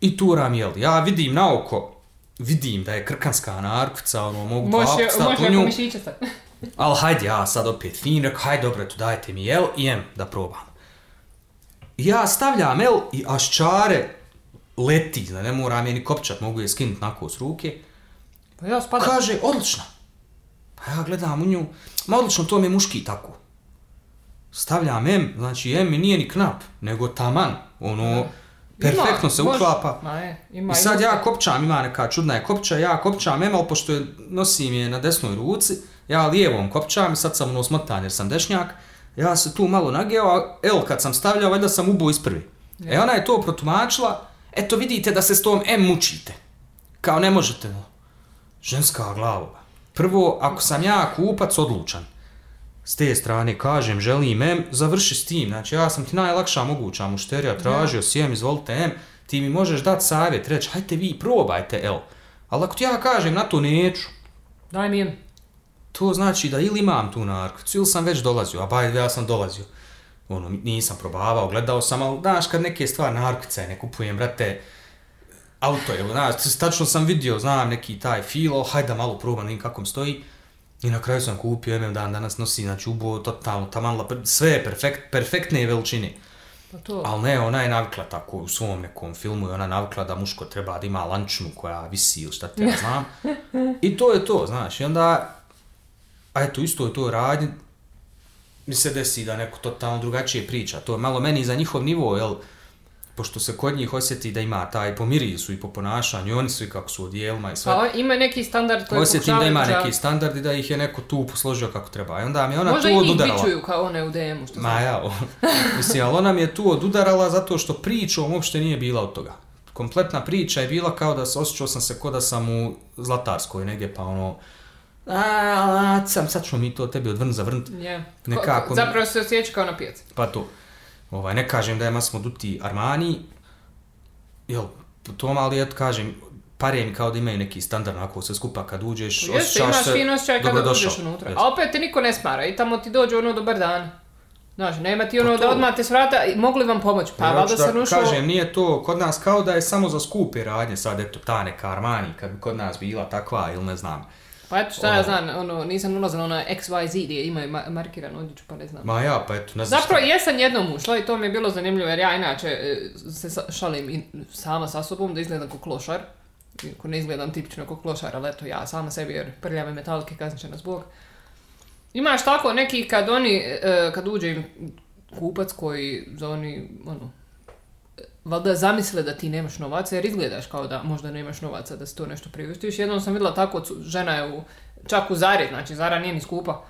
I turam jel. Ja vidim na oko, vidim da je krkanska narukvica, ono, mogu dva Može, može u nju. Ali hajde, ja sad opet fin, rekao, hajde dobro, tu dajte mi jel i jem da probam. Ja stavljam jel i až čare leti, da ne moram je ni kopčat, mogu je skinuti nako s ruke. Pa ja spadam. Kaže, odlično. Pa ja gledam u nju, ma odlično, to mi je muški tako. Stavljam M, znači M mi nije ni knap, nego taman, ono, perfektno Ima, se može. uklapa. Ma je, ima I sad ima. ja kopčam, ima neka čudna je kopča, ja kopčam M, ali pošto je, nosim je na desnoj ruci, ja lijevom kopčam i sad sam ono smotan jer sam dešnjak, ja se tu malo nageo, a L kad sam stavljao, valjda sam ubo iz prvi. E ona je to protumačila, eto vidite da se s tom M mučite. Kao ne možete, ženska glava. Prvo, ako sam ja kupac odlučan, s te strane kažem želim M, završi s tim. Znači ja sam ti najlakša moguća mušterija, tražio si M, izvolite M, ti mi možeš dati savjet, reći hajte vi probajte L. Ali ako ti ja kažem na to neću, Daj mi jem. to znači da ili imam tu narkoticu ili sam već dolazio, a baj ja sam dolazio. Ono, nisam probavao, gledao sam, ali znaš kad neke stvari narkotice ne kupujem, brate, auto je, znaš, tačno sam vidio, znam neki taj filo, hajde da malo probam, da vidim kako mi stoji. I na kraju sam kupio, MM dan danas nosi, znači ubo, totalno, taman, sve je perfekt, perfektne veličine. Pa to. Ali ne, ona je navikla tako u svom nekom filmu i ona navikla da muško treba da ima lančnu koja visi ili šta ti ja znam. I to je to, znaš. I onda, a eto, isto je to radnje, mi se desi da neko totalno drugačije priča. To je malo meni za njihov nivo, jel, pošto se kod njih osjeti da ima taj po mirisu i po ponašanju, oni su i kako su dijelima i sve. Pa ima neki standard koji Osjetim da ima pokušavaju neki standard i da ih je neko tu posložio kako treba. I onda mi je ona Možda tu i njih odudarala. bičuju kao one u DM-u što Ma ja, mislim, ali ona mi je tu odudarala zato što pričom uopšte nije bila od toga. kompletna priča je bila kao da se, osjećao sam se kao da sam u Zlatarskoj negdje, pa ono, a, a, sam, sad ćemo mi to tebi odvrnut, zavrnut, Je. Nekako mi- Zapravo se osjeća kao na pijaci. pa to. Ovaj, ne kažem da je masmo duti Armani, jel, po tom, ali eto kažem, pare mi kao da imaju neki standard, onako sve skupa, kad uđeš, Jeste, osjećaš imaš se fin osjećaj kada dobrodošao. uđeš unutra. Jeste. A opet te niko ne smara i tamo ti dođe ono dobar dan. Znaš, nema ti ono Pa to- da odmah te svrata, i mogu li vam pomoći? Pa Jer valjda hoću sam da ušao... kažem, nije to kod nas kao da je samo za skupe radnje, sad eto, ta neka Armani, kad bi kod nas bila takva ili ne znam. Pa eto šta ja Ono- znam, ono, nisam ulazila na XYZ gdje imaju ma- markiran odjeću, pa ne znam. Ma ja, pa eto, ne znam Zapravo šta. jesam jednom ušla i to mi je bilo zanimljivo jer ja inače e, se šalim i sama sa sobom da izgledam kao klošar. Iako ne izgledam tipično kao klošar, ali eto ja sama sebi jer prljave metalike kaznit će nas Bog. Imaš tako neki kad oni, e, kad uđe im kupac koji za oni, ono, valjda zamisle da ti nemaš novaca jer izgledaš kao da možda nemaš novaca da si to nešto priuštiš. Jednom sam vidjela tako, žena je u, čak u Zari, znači Zara nije ni skupa.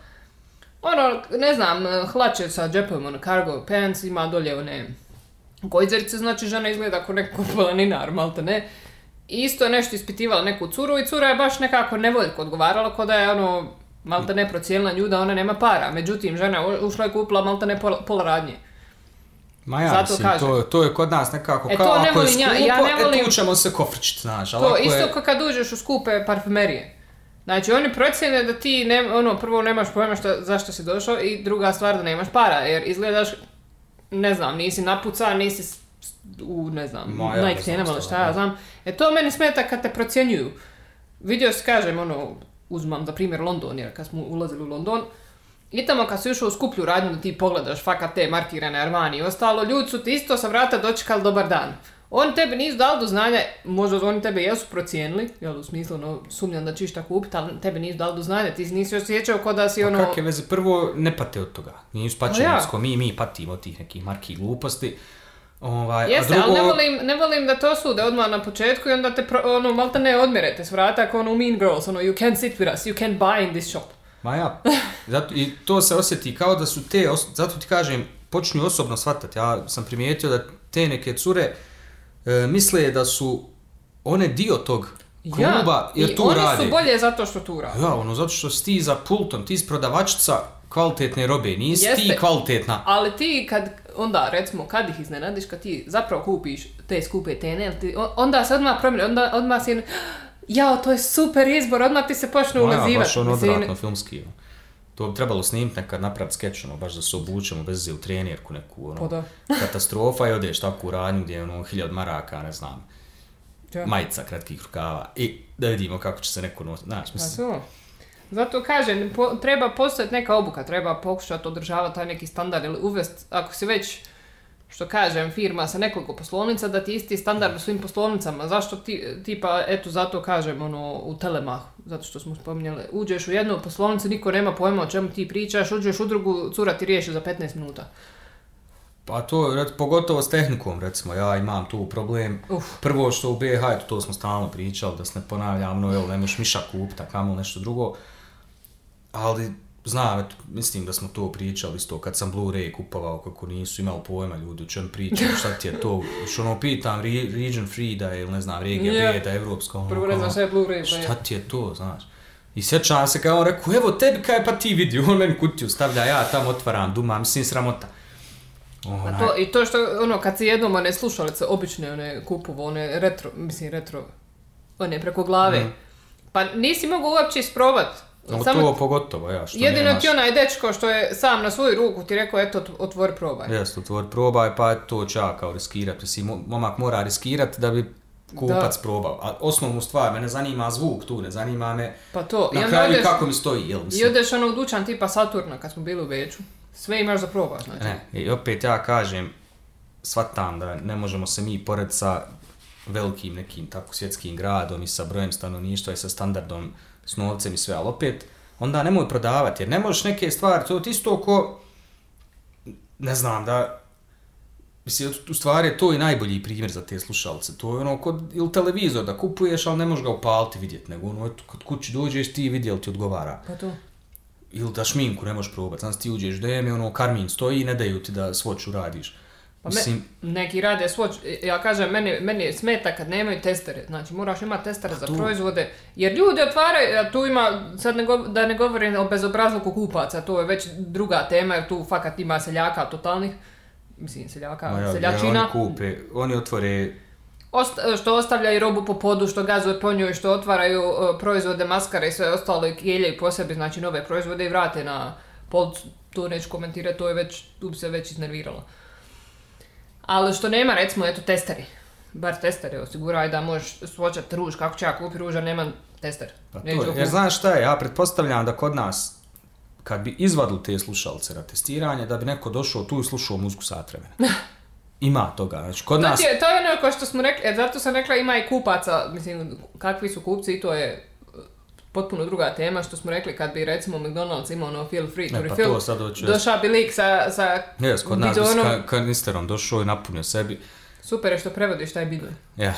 Ono, ne znam, hlače sa džepovima, ono, cargo pants, ima dolje one gojzerice, znači žena izgleda ako neko planinar, malte ne. I isto je nešto ispitivala neku curu i cura je baš nekako nevoljko odgovarala, kao da je ono, malte ne procijenila nju da ona nema para. Međutim, žena je ušla i kupila malte ne pola, pola radnje. Ma ja, Zato kažem. to, to je kod nas nekako E, kao, to ne ako je volim ja, skupo, ja ne volim- e, tu ćemo se kofričit, znaš, ali To isto je... kad uđeš u skupe parfumerije. Znači oni procjene da ti ne, ono, prvo nemaš pojma šta, zašto si došao i druga stvar da nemaš para jer izgledaš, ne znam, nisi napucan, nisi u, ne znam, Ma, ja Nike tenama ili šta, ja znam. E to meni smeta kad te procjenjuju. Vidio si, kažem, ono, uzmam za primjer London, jer kad smo ulazili u London, i tamo kad si ušao u skuplju radnju da ti pogledaš fakat te markirane Armani i ostalo, ljudi su ti isto sa vrata dočekali dobar dan. On tebi nisu dali do znanja, možda oni tebe jesu procijenili, jel u smislu, no, sumnjam da ćeš šta kupiti, ali tebe nisu dali do znanja, ti nisi osjećao kao da si Pa ono... kakve veze, prvo ne pate od toga. Nisu Pa pačeni, ja. mi, mi patimo od tih nekih marki gluposti. Ovaj, Jeste, a drugo, ali ne volim, ne volim da to sude odmah na početku i onda te, pro, ono, malta ne odmerete s vrata, kao ono Mean Girls, ono, you can't sit with us, you can't buy in this shop. Ma ja, zato, i to se osjeti kao da su te, os- zato ti kažem, počinju osobno shvatati. Ja sam primijetio da te neke cure e, misle da su one dio tog kluba, jer i tu oni rade. su bolje zato što tu rade. Ja, ono, zato što si ti za pultom, ti si prodavačica kvalitetne robe, nisi ti Jeste. kvalitetna. Ali ti kad, onda recimo kad ih iznenadiš, kad ti zapravo kupiš te skupe tene, ti, onda se odmah promijeni, onda odmah si, jao, to je super izbor, odmah ti se počne Ma ja, ulazivati. baš ono Mislim, odvratno filmski. ono. To bi trebalo snimiti nekad napraviti skeč, ono, baš da se obučemo bez u trenirku neku, ono, Pa katastrofa i odeš tako u radnju gdje je ono hiljad maraka, ne znam, Ja. majica kratkih rukava i da vidimo kako će se neko nositi, znaš, Pa mislim, to. Zato kažem, po, treba postojati neka obuka, treba pokušati održavati taj neki standard ili uvest, ako si već, što kažem, firma sa nekoliko poslovnica, da ti isti standard u svim poslovnicama. Zašto ti, tipa, eto, zato kažem, ono, u Telemahu, zato što smo spominjali, uđeš u jednu poslovnicu, niko nema pojma o čemu ti pričaš, uđeš u drugu, cura ti riješi za 15 minuta. Pa to, rec- pogotovo s tehnikom, recimo, ja imam tu problem. Uf. Prvo što u BiH, eto, to smo stalno pričali, da se ne ponavljam, no, jel, ne možeš miša kupiti, a kamo nešto drugo. Ali, znam, eto, mislim da smo to pričali isto, kad sam Blu-ray kupovao, kako nisu imali pojma ljudi, o čem pričam, šta ti je to, što ono pitam, re, region free da je, ili ne znam, regija Je. B, da je evropska, ono, Prvo ne znam šta je Blu-ray, pa je. Šta ti je to, znaš? I sjećam se kao on rekao, evo tebi kaj pa ti vidi, on meni kutiju stavlja, ja tamo otvaram, duma, mislim sramota. Onaj, to, I to što, ono, kad si jednom one slušalice, obične one kupovo, one retro, mislim retro, one preko glave, Mm. pa nisi mogao uopće isprobat. No, Samo, to pogotovo, ja, što jedino nemaš. ti onaj dečko što je sam na svoju ruku ti rekao, eto, otvori probaj. Jeste, otvori probaj, pa to ja kao riskirat. Mo- momak mora riskirat da bi kupac Da. probao. A osnovnu stvar, mene zanima zvuk tu, ne zanima me Pa to, i na onda kraju odeš, kako mi stoji, jel i mislim. odeš ono u dućan tipa Saturna kad smo bili u Beču. Sve imaš za probaš, znači. Ne, i opet ja kažem, shvatam da ne možemo se mi pored sa velikim nekim tako svjetskim gradom i sa brojem stanovništva i sa standardom, s novcem i sve, ali opet, onda nemoj prodavati, jer ne možeš neke stvari, to je isto ko, ne znam, da, mislim, u stvari je to i najbolji primjer za te slušalce, to je ono kod, ili televizor da kupuješ, ali ne možeš ga upaliti vidjeti, nego ono, eto, kod kući dođeš ti vidi, ti odgovara Pa to. ili da šminku ne možeš probati. Znaš, ti uđeš do jeme, ono, karmin stoji i ne daju ti da svoću radiš. Pa me- Mislim, neki rade swatch, ja kažem, meni, meni smeta kad nemaju testere, znači moraš imati testere za tu- proizvode, jer ljudi otvaraju, a tu ima, sad ne gov- da ne govorim o bezobrazluku kupaca, to je već druga tema, jer tu fakat ima seljaka totalnih, mislim seljaka, ma ja, seljačina, oni kupe, oni otvore Osta- što ostavljaju robu po podu, što gazuje po njoj, što otvaraju uh, proizvode maskara i sve ostalo i keljaju po sebi, znači nove proizvode i vrate na policu. To neću komentirati, to je već, tu se već iznervirala. Ali što nema, recimo, eto, testeri. Bar testeri osiguraj da možeš svočati ruž, kako ću ja kupi ruža, nemam tester. Pa to Neću je, jer znaš šta je, ja pretpostavljam da kod nas, kad bi izvadili te slušalce na testiranje, da bi neko došao tu i slušao muziku sat vremena. Ima toga, znači kod To, nas... je, to je ono kao što smo rekli, e, zato sam rekla ima i kupaca, mislim, kakvi su kupci i to je potpuno druga tema što smo rekli kad bi recimo McDonald's imao ono feel free to Ne, pa refill, to sad hoću došao bi lik sa, sa Jes, kod nas bidonom. ka- kanisterom došao i napunio sebi. super je što prevodiš taj bidon. Ja.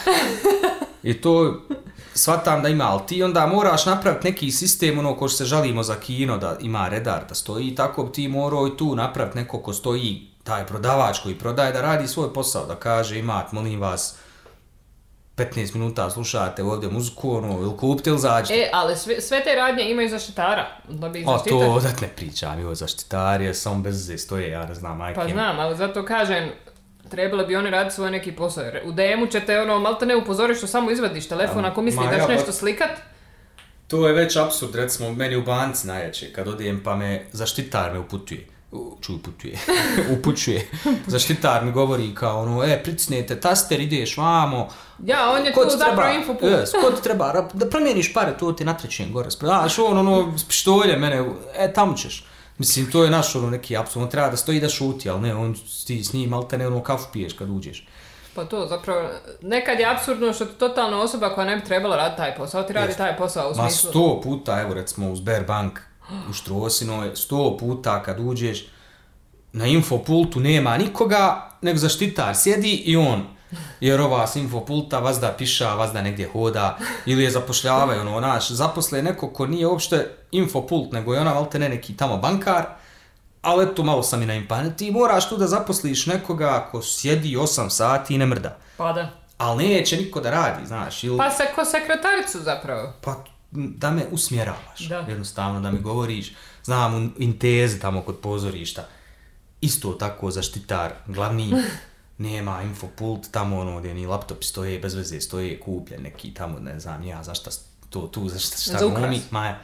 I to shvatam da ima, ali ti onda moraš napraviti neki sistem, ono ko se žalimo za kino, da ima redar, da stoji, tako bi ti morao i tu napraviti neko ko stoji, taj prodavač koji prodaje, da radi svoj posao, da kaže imat, molim vas, 15 minuta slušate ovdje muziku, ono, ili kupite ili zađete. E, ali sve, sve te radnje imaju zaštitara, da bi ih O, zaštitili. to odat ne pričam, jo, zaštitarije, samo bez veze stoje, ja ne znam, majke. Pa znam, ali zato kažem, trebali bi oni raditi svoj neki posao. U DM-u ćete ono, malo te ne upozoriš što samo izvadiš telefon A, ako misliš ma da ćeš pa- nešto slikat. To je već apsurd, recimo meni u banci najjače, kad odijem pa me zaštitar me uputuje. Ču uputuje, upućuje. Zaštitar mi govori kao ono, e, pricnete taster, ideš vamo. Ja, on je tu zapravo treba, infoput. Jes, ko ti treba, da promijeniš pare, to ti natrećem gore. Znaš, on ono, s pištoljem mene, e, tamo ćeš. Mislim, to je naš ono neki on treba da stoji da šuti, ali ne, on ti s njim, ali te ne ono kafu piješ kad uđeš. Pa to zapravo, nekad je apsurdno što ti totalno osoba koja ne bi trebala raditi taj posao, ti radi Jest. taj posao u Ma smislu. sto puta, evo recimo u Sberbank u Štrosinoj, sto puta kad uđeš na infopultu nema nikoga, nego zaštitar sjedi i on. Jer ova s infopulta vazda piša, vazda negdje hoda, ili je zapošljavaju, ono, naš, zaposle neko ko nije uopšte infopult, nego je ona, valte ne, neki tamo bankar, ali eto, malo sam i na impane, ti moraš tu da zaposliš nekoga ko sjedi 8 sati i ne mrda. Pa da. Ali neće niko da radi, znaš, ili... Pa se ko sekretaricu zapravo. Pa da me usmjeravaš, Da. jednostavno da mi govoriš, znam Inteze tamo kod pozorišta, isto tako zaštitar, glavni, nema infopult, tamo ono gdje ni laptopi stoje, bez veze stoje, kupljen neki tamo, ne znam ja zašta to tu, za šta, Za glumi, Maja.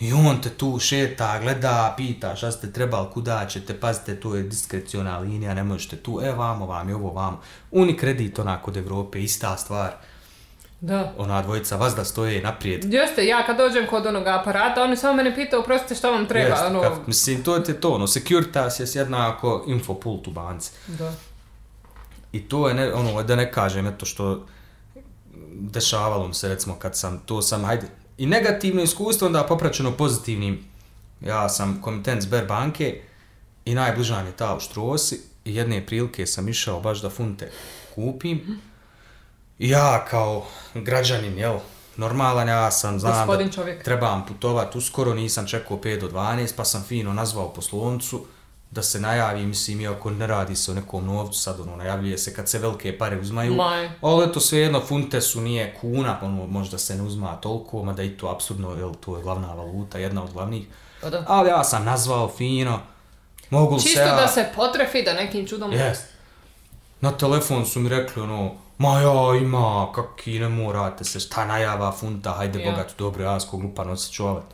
I on te tu šeta, gleda, pita šta ste trebali, kuda ćete, pazite, to je diskreciona linija, ne možete tu, e, vamo, vam je ovo, vamo. Unikredit onak od Evrope, ista stvar. Da. Ona dvojica vazda stoje naprijed, Jeste, ja kad dođem kod onog aparata, oni samo mene pitaju, oprostite šta vam treba, Jest, ono... kad, mislim, to je to, ono, Securitas je jednako infopult u banci. Da. I to je, ne, ono, da ne kažem, eto što dešavalo mi se, recimo, kad sam, to sam, hajde, i negativno iskustvo, onda popraćeno pozitivnim. Ja sam komitent Sberbanke i najbliža mi je ta u Štrosi i jedne prilike sam išao baš da funte kupim. Ja kao građanin, jel, normalan, ja sam, znam Gospodin da čovjek. trebam putovat uskoro, nisam čekao 5 do 12, pa sam fino nazvao poslovnicu da se najavi, mislim, iako ne radi se o nekom novcu, sad ono, najavljuje se kad se velike pare uzmaju, Maj. ali eto svejedno funte su nije kuna, ono, možda se ne uzma toliko, mada i to apsurdno, jel, to je glavna valuta, jedna od glavnih, Pa da. ali ja sam nazvao fino, mogu li se Čisto da se potrefi, da nekim čudom... Jest. Na telefon su mi rekli ono, ma ja ima, kaki ne morate se, šta najava funta, hajde Ja. bogat, dobro, ja sko glupa nosit čovet.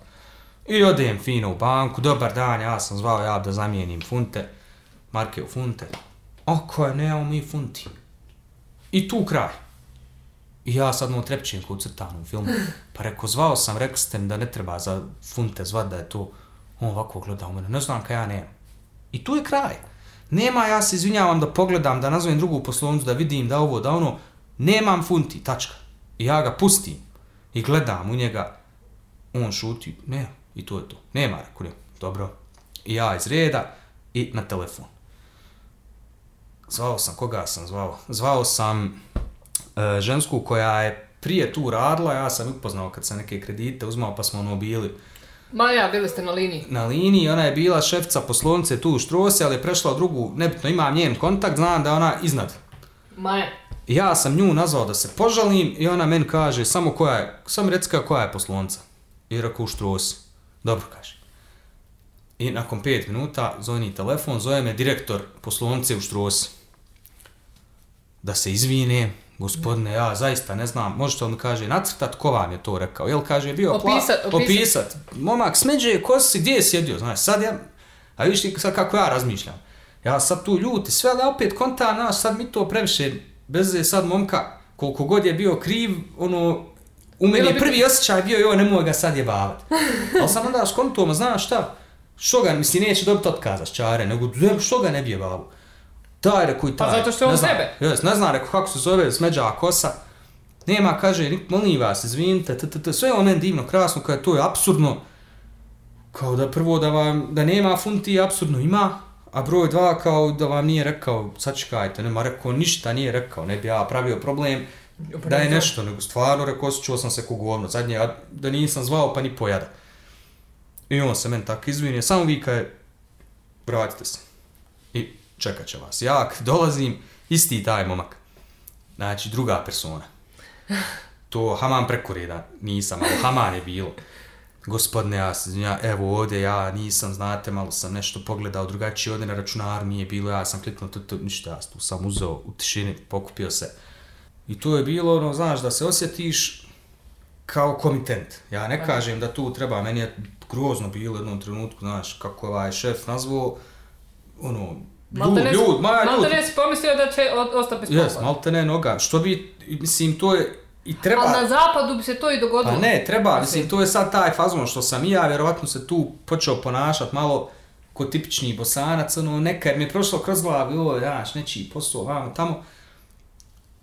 I odem fino u banku, dobar dan, ja sam zvao ja da zamijenim funte, marke u funte. Ako je, nemamo mi funti. I tu kraj. I ja sad mu trepčim u filmu. Pa rekao, zvao sam, rekli ste mi da ne treba za funte zvat da je to. On ovako gleda u mene, ne znam kaj ja nemam. I tu je kraj. Nema, ja se izvinjavam da pogledam, da nazovem drugu poslovnicu, da vidim da ovo, da ono, nemam funti, tačka. I ja ga pustim i gledam u njega, on šuti, ne, i to je to. Nema, rekao, ne, dobro. I ja iz reda i na telefon. Zvao sam, koga sam zvao? Zvao sam e, žensku koja je prije tu radila, ja sam upoznao kad sam neke kredite uzmao, pa smo ono bili Ma ja, bili ste na liniji. na liniji, ona je bila šefica poslovnice tu u Štrosi, ali je prešla u drugu, nebitno imam njen kontakt, znam da ona iznad. Maja. Ja sam nju nazvao da se požalim i ona meni kaže samo koja je, samo reci kao koja je poslovnica. I rekao u Štrosi. Dobro kaže. I nakon 5 minuta zvoni telefon, zove me direktor poslovnice u Štrosi. Da se izvine, gospodine, ja zaista ne znam, možete li mi kaže nacrtat, ko vam je to rekao? Jel kaže bio pla- Opisat, opisat. opisat. Momak smeđe, ko si, gdje je sjedio, znaš, sad ja, a vidiš ti sad kako ja razmišljam. Ja sad tu ljuti, sve, ali opet konta, znaš, sad mi to previše, bez je sad momka, koliko god je bio kriv, ono, u meni bi- prvi osjećaj bio, joj, nemoj ga sad jebavat. ali sam onda skontuo, ma znaš šta, što ga, misli, neće dobiti otkaza s čare, nego "Zem, što ga ne bi jebavo. Daj, rekao i Pa taj. zato što je on sebe. Jes, ne znam, rekao, kako se zove, smeđa kosa. Nema, kaže, "Nik- molim vas, izvinite, t, t, t, sve je on meni divno, krasno, kada to je absurdno. Kao da prvo da vam, da nema funti, absurdno ima, a broj dva kao da vam nije rekao, sačekajte, nema rekao, ništa nije rekao, ne bi ja pravio problem da je nešto, nego stvarno rekao, osjećao sam se ko govno, zadnje, da nisam zvao pa ni pojada. I on se meni tako izvinio, samo vi kaj, vratite se. Čekat će vas. Ja kad dolazim, isti taj momak. Znači, druga persona. To Haman preko reda nisam, ali Haman je bilo. Gospodine, ja izvinjam, evo ovdje ja nisam, znate, malo sam nešto pogledao drugačije, ovdje na računaru nije bilo, ja sam kliknuo, to, to, ništa, ja tu sam uzeo u tišini, pokupio se. I to je bilo, ono, znaš, da se osjetiš kao komitent. Ja ne kažem da tu treba, meni je grozno bilo u jednom trenutku, znaš, kako je ovaj šef nazvao, ono, Malte ljud, ne, ljud, ma Malte ljud, ne si pomislio da će ostati bez jes, posla. malte ne noga, što bi, mislim, to je, i treba, Ali na zapadu bi se to i dogodilo. pa ne, treba, mislim, to je sad taj fazon što sam i ja, vjerovatno se tu počeo ponašat malo ko tipični bosanac, ono, neka, mi je prošlo kroz glavu, ovo, znaš, nečiji posao, vamo, tamo,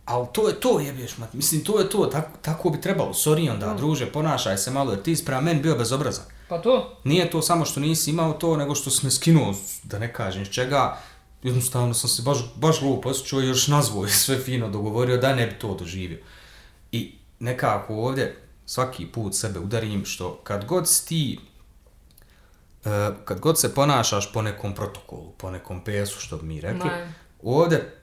Ali to je to, jebeš, mat. Mislim, to je to, tako, tako bi trebalo. Sorry onda, druže, ponašaj se malo, jer ti si prema meni bio bezobrazan. Pa to. Nije to samo što nisi imao to, nego što si me skinuo, da ne kažem iz čega. Jednostavno sam se baš, baš glupo osjećao i još nazvao i sve fino dogovorio da ne bi to doživio. I nekako ovdje svaki put sebe udarim što kad god ti, e, kad god se ponašaš po nekom protokolu, po nekom pesu što bi mi rekli, ovdje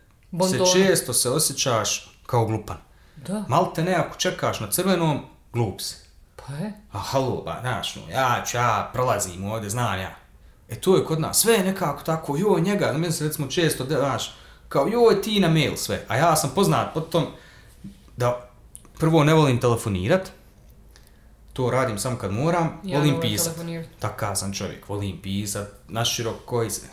se često se osjećaš kao glupan. Da. Malte ne, ako čekaš na crvenom, glup si. Pa je. A halo, ba, znaš, no, ja ću, ja prolazim ovdje, znam ja. E to je kod nas, sve je nekako tako, joj njega, meni se recimo često, da, znaš, kao joj ti na mail sve. A ja sam poznat po tom da prvo ne volim telefonirat, to radim samo kad moram, Ja volim pisat. Takav sam čovjek, volim pisat, naširok koji se.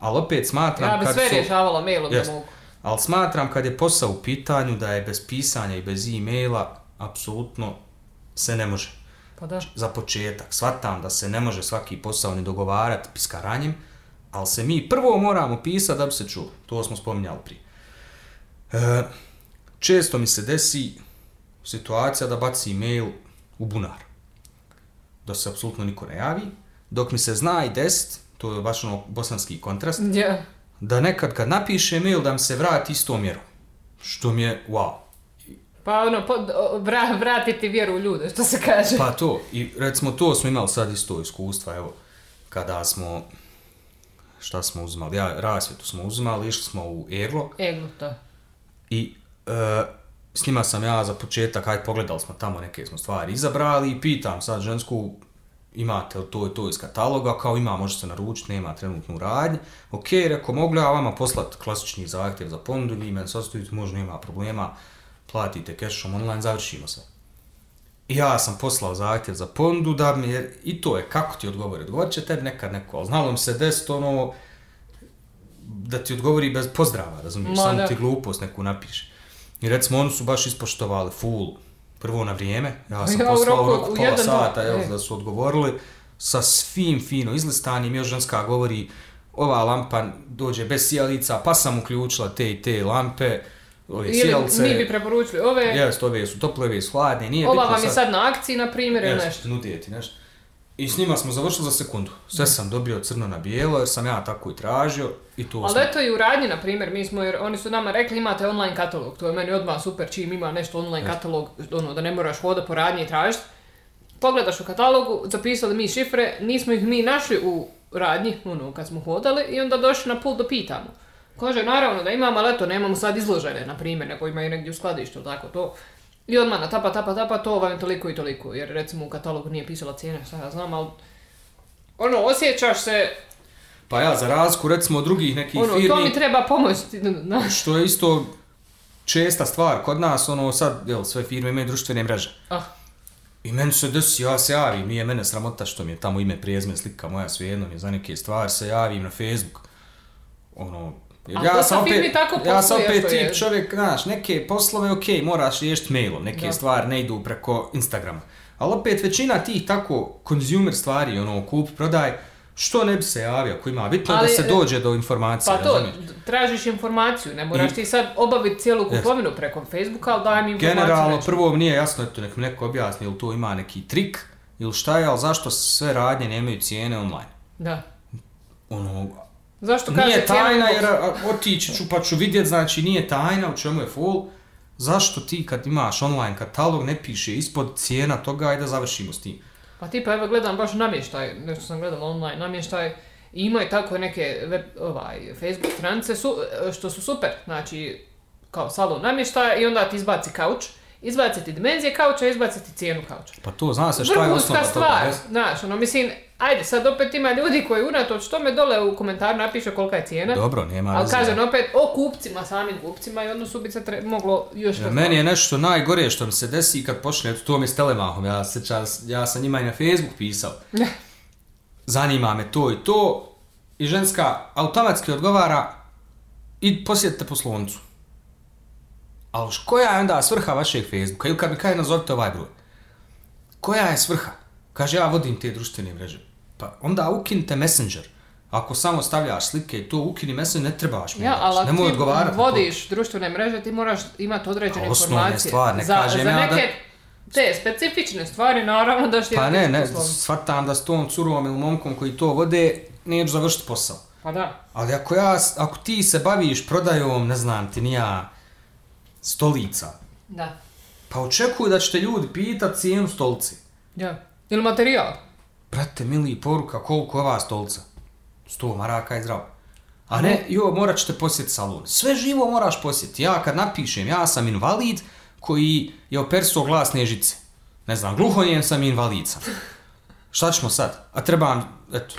Ali opet smatram Ja bi kad sve su- rješavala mailom Jest. da mogu. Ali smatram kad je posao u pitanju da je bez pisanja i bez e-maila apsolutno se ne može. Pa da. Za početak, shvatam da se ne može svaki posao ni dogovarati piskaranjem, ali se mi prvo moramo pisati da bi se čulo. To smo spominjali prije. E, često mi se desi situacija da baci e-mail u bunar. Da se apsolutno niko ne javi. Dok mi se zna i desit, to je baš ono bosanski kontrast, Ja. da nekad kad napiše mail da mi se vrati istom mjerom. Što mi je wow. Pa ono, po, vra, vratiti vjeru u ljude, što se kaže. Pa to, i recimo to smo imali sad isto iskustva, evo, kada smo, šta smo uzimali, ja, rasvjetu smo uzimali, išli smo u Erlo Eglu, to. i e, s njima sam ja za početak, hajde pogledali smo tamo neke smo stvari izabrali i pitam sad žensku, imate li to i to iz kataloga, kao ima, može se naručiti, nema trenutnu radnju. Ok, rekao, mogu li ja vama poslati klasični zahtjev za ponudu, vi meni sastavite, može, nema problema, platite cashom online, završimo sve. I ja sam poslao zahtjev za ponudu da mi je, i to je, kako ti odgovori, odgovorit će tebi nekad neko, ali znalo mi se desiti ono, da ti odgovori bez pozdrava, razumiješ, samo ti glupost neku napiše. I recimo, oni su baš ispoštovali full, prvo na vrijeme, ja sam Ja, poslao u roku- roku u pola jedan, dva, sata, jel, e. da su odgovorili, sa svim fino izlistanim, još ženska govori, ova lampa dođe bez sjelica, pa sam uključila te i te lampe, ove Ili sjelce, mi bi preporučili ove, jest, ove su tople, ove su hladne, nije ova bitno vam je sad na akciji, na primjer, ili nešto. Jeste, nudije ti nešto. I s njima smo završili za sekundu. Sve sam dobio crno na bijelo, jer sam ja tako i tražio i to Ali eto i u radnji, na primjer, mi smo, jer oni su nama rekli imate online katalog, to je meni odmah super čim ima nešto online katalog, ono, da ne moraš hoda po radnji i tražiti. pogledaš u katalogu, zapisali mi šifre, nismo ih mi našli u radnji, ono, kad smo hodali, i onda došli na pult da pitamo. Kaže, naravno da imamo, ali eto, nemamo sad izložene, na primjer, nego imaju negdje u skladištu, tako to. I odmah na tapa, tapa, tapa, to vam je toliko i toliko, jer recimo u katalogu nije pisala cijena, šta ja znam, ali ono, osjećaš se, Pa ja, za razliku recimo drugih nekih ono, firmi... to mi treba pomoć, znaš. Što je isto česta stvar kod nas, ono sad, jel, sve firme imaju društvene mreže. Ah, I meni se desi, ja se javim, nije mene sramota što mi je tamo ime, prijezme, slika moja, svejedno mi je za neke stvari, se javim na Facebook. Ono, jer ja sam opet, tako ja sam opet je. tip čovjek, znaš, neke poslove, ok, moraš riješiti mailom, neke Da. stvari ne idu preko Instagrama. Ali opet većina tih tako consumer stvari, ono, kup, prodaj, što ne bi se javio ako ima, bitno je da Ali, se e, dođe do informacije, pa to, razumiješ? d- tražiš informaciju, ne moraš I- ti sad obaviti cijelu kupovinu preko Facebooka, ali daj mi informaciju. Generalno, neću. prvo mi nije jasno, eto, nek mi neko objasni ili to ima neki trik, ili šta je, ali zašto sve radnje nemaju cijene online? Da. Ono, Zašto kaže nije tajna jer otići ću pa ću vidjet, znači nije tajna u čemu je full. Zašto ti kad imaš online katalog ne piše ispod cijena toga i da završimo s tim? Pa tipa evo gledam baš namještaj, nešto sam gledala online, namještaj, i imaju tako neke web, ovaj, Facebook stranice su, što su super, znači kao salon namještaja i onda ti izbaci kauč, izbaci ti dimenzije kauča, izbaci ti cijenu kauča. Pa to zna se šta je osnova toga. stvar, znaš, ono, mislim, ajde, sad opet ima ljudi koji unatoč tome dole u komentar napiše kolika je cijena, Dobro, nema ali kažem opet o kupcima, samim kupcima i odnosu bi se tre- moglo još Ja, meni je nešto najgore što mi se desi kad počne, eto to mi je s Telemahom, ja, se čas, ja sam njima i na Facebook pisao. Zanima me to i to i ženska automatski odgovara i posjetite poslovnicu. Ali š- koja je onda svrha vašeg Facebooka? Ili kad mi kaže nazovite ovaj broj. Koja je svrha? Kaže ja vodim te društvene mreže. Pa onda ukinite Messenger. Ako samo stavljaš slike i to ukini Messenger, ne trebaš mi. Ja, ali Nemoj ti odgovarati na to. vodiš društvene mreže, ti moraš imati određene osnovne informacije. stvari, ne za, kažem za ja da- te specifične stvari, naravno da što Pa ne, ne, shvatam da s tom curom ili momkom koji to vode, neću završiti posao. Pa da. Ali ako, ja, ako ti se baviš prodajom, ne znam ti, nija stolica, Da. pa očekuj da ćete ljudi pitat cijenu stolici. Ja. Ili materijal. Brate, mili, poruka, koliko je ova stolica? 100 maraka je zdravo. A ne, jo, morat ćete posjetiti salon. Sve živo moraš posjetiti. Ja kad napišem, ja sam invalid koji je opersuo glasne žice. Ne znam, gluhonijem sam i invalid sam. Šta ćemo sad? A trebam, eto,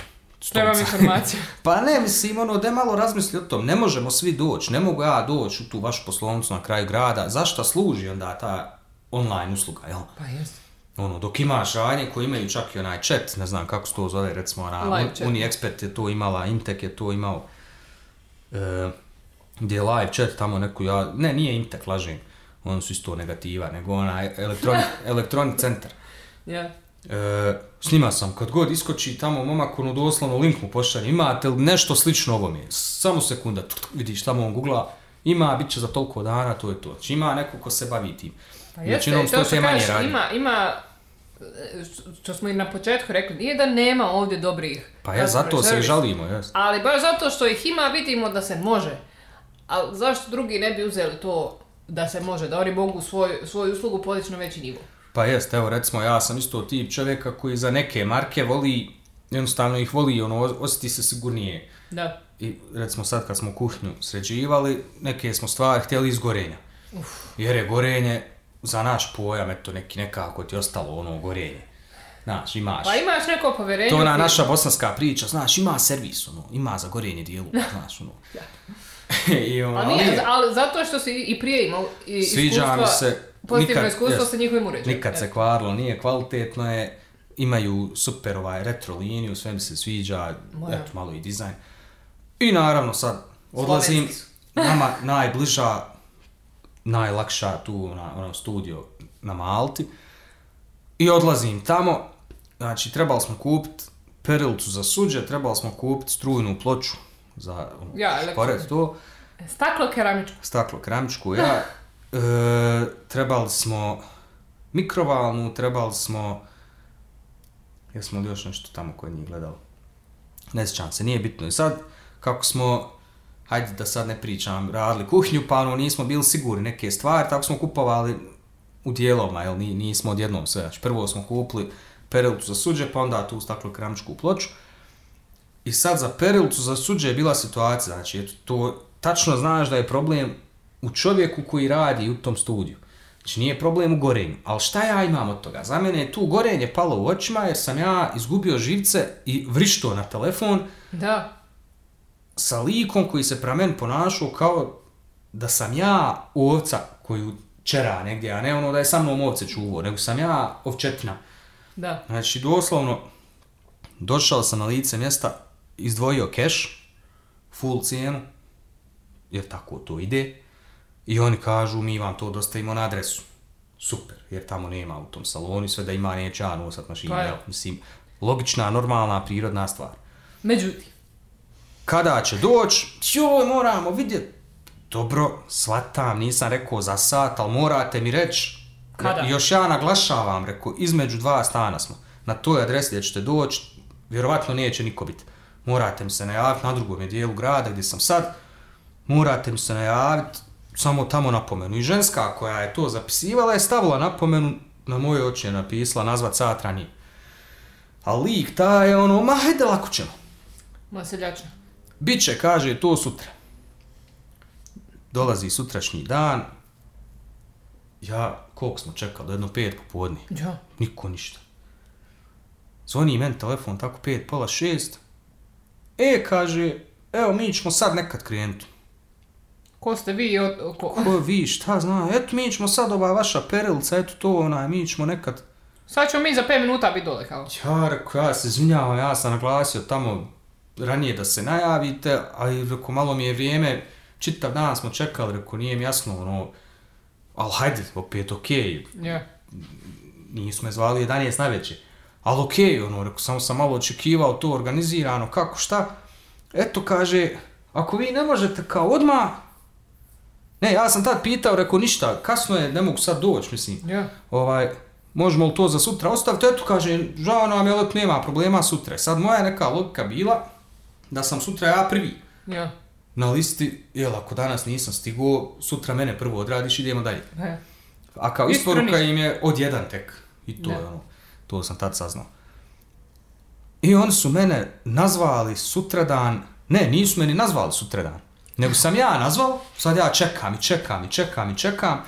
Trebam informaciju. Pa ne, mislim, ono, da malo razmisli o tom, ne možemo svi doći, ne mogu ja doći u tu vašu poslovnicu na kraju grada, zašto služi onda ta online usluga, jel? Pa jest. Ono, dok imaš radnje koji imaju čak i onaj chat, ne znam kako se to zove, recimo, ona, Live chat. UniExpert je to imala, Imtek je to imao, e, gdje je live chat tamo neku, ja, ne, nije Imtek, lažem, oni su isto negativa, nego onaj elektronik, elektronik centar. Ja. E, s njima sam, kad god iskoči tamo momak, ono doslovno link mu pošalje, imate li nešto slično ovome? Samo sekunda, tuk, tuk, vidiš tamo on googla, ima, bit će za toliko dana, to je to. Znači ima neko ko se bavi tim. Pa jeste, su to to što kažeš, ima, ima, što smo i na početku rekli, nije da nema ovdje dobrih Pa ja zato se i žalimo, jes. Ali baš zato što ih ima, vidimo da se može. Ali zašto drugi ne bi uzeli to da se može, da oni mogu svoj, svoju uslugu podići na veći nivo? Pa jest, evo recimo ja sam isto tip čovjeka koji za neke marke voli, jednostavno ih voli, ono, osjeti se sigurnije. Da. I recimo sad kad smo kuhnju sređivali, neke smo stvari htjeli iz gorenja. Jer je gorenje za naš pojam, eto neki nekako ti ostalo ono gorenje. Znaš, imaš. Pa imaš neko povjerenje. To je ona naša bosanska priča, znaš, ima servis, ono, ima za gorenje dijelu, znaš, ono. I ono, Ali, nije, je- ali zato što si i prije imao i Sviđa iskustva, mi se, pozitivno nikad- iskustvo jest, sa njihovim uređajem. Nikad se kvarilo, nije kvalitetno je, imaju super ovaj retro liniju, sve mi se sviđa, Moja. eto malo i dizajn. I naravno sad odlazim, nama najbliža, najlakša tu na onom studio na Malti. I odlazim tamo, znači trebali smo kupiti perilcu za suđe, trebali smo kupiti strujnu ploču za ono, Ja, elektroničku. to Staklo keramičko. staklo keramičku, ja. E, trebali smo mikrovalnu, trebali smo... Jesmo li još nešto tamo kod njih gledali? Ne sjećam se, nije bitno. I sad, kako smo, hajde da sad ne pričam, radili kuhnju, pa ono nismo bili sigurni neke stvari, tako smo kupovali u dijelovima, jel, ni- nismo odjednom sve. Znači, prvo smo kupili perilicu za suđe, pa onda tu staklo keramičku ploču. I sad za perilicu za suđe je bila situacija, znači, eto, to tačno znaš da je problem u čovjeku koji radi u tom studiju. Znači, nije problem u gorenju. Ali šta ja imam od toga? Za mene je tu gorenje palo u očima jer sam ja izgubio živce i vrišto na telefon Da sa likom koji se pra meni ponašao kao da sam ja ovca koju čera negdje, a ne ono da je sa mnom ovce čuvao, nego sam ja ovčetina. Da. Znači, doslovno, došao sam na lice mjesta, izdvojio keš, full cijenu, jer tako to ide, i oni kažu, mi vam to dostavimo na adresu. Super, jer tamo nema u tom salonu sve da ima neće ja nosat mašinu, Pa? Mislim, logična, normalna, prirodna stvar. Međutim, Kada će doći, joj, moramo vidjeti. Dobro, shvatam, nisam rekao za sat, ali morate mi reći. Kada? Još ja naglašavam, rekao, između dva stana smo. Na toj adresi gdje ćete doći, vjerovatno neće niko biti. Morate mi se najaviti na drugom je dijelu grada gdje sam sad. Morate mi se najaviti, samo tamo napomenu. I ženska koja je to zapisivala je stavila napomenu, na moje oči je napisala, nazvat sat ranije. A lik ta je ono, ma hajde lako ćemo. moja seljačna. Biće, kaže, to sutra. Dolazi sutrašnji dan. Ja, koliko smo čekali, do jedno pet popodne. Ja. Niko ništa. Zvoni meni telefon, tako pet, pola šest. E, kaže, evo, mi ćemo sad nekad krenuti. Ko ste vi od, ko? Ko vi, šta zna, eto, mi ćemo sad ova vaša perilica, eto to, onaj, mi ćemo nekad Sad ćemo mi za 5 minuta biti dole kao. Ja rekao, ja se izvinjavam, ja sam naglasio tamo ranije da se najavite, ali rekao, malo mi je vrijeme, čitav dan smo čekali, rekao, nije mi jasno, ono, ali hajde, opet okej, Ja. nisu me zvali 11 najveće, ali okej, ono, rekao, samo sam malo očekivao to organizirano, kako, šta, eto, kaže, ako vi ne možete kao odmah, ne, ja sam tad pitao, rekao, ništa, kasno je, ne mogu sad doći, mislim, Ja. ovaj, možemo li to za sutra ostaviti? Eto, kaže, žao nam je, nema problema sutra. Sad moja neka logika bila da sam sutra ja prvi Ja. na listi, jel, ako danas nisam stigao, sutra mene prvo odradiš, idemo dalje. Ja. A kao isporuka im je od jedan tek. I to je ono, to sam tad saznao. I oni su mene nazvali sutradan, ne, nisu meni nazvali sutradan, nego sam ja nazvao, sad ja čekam i čekam i čekam i čekam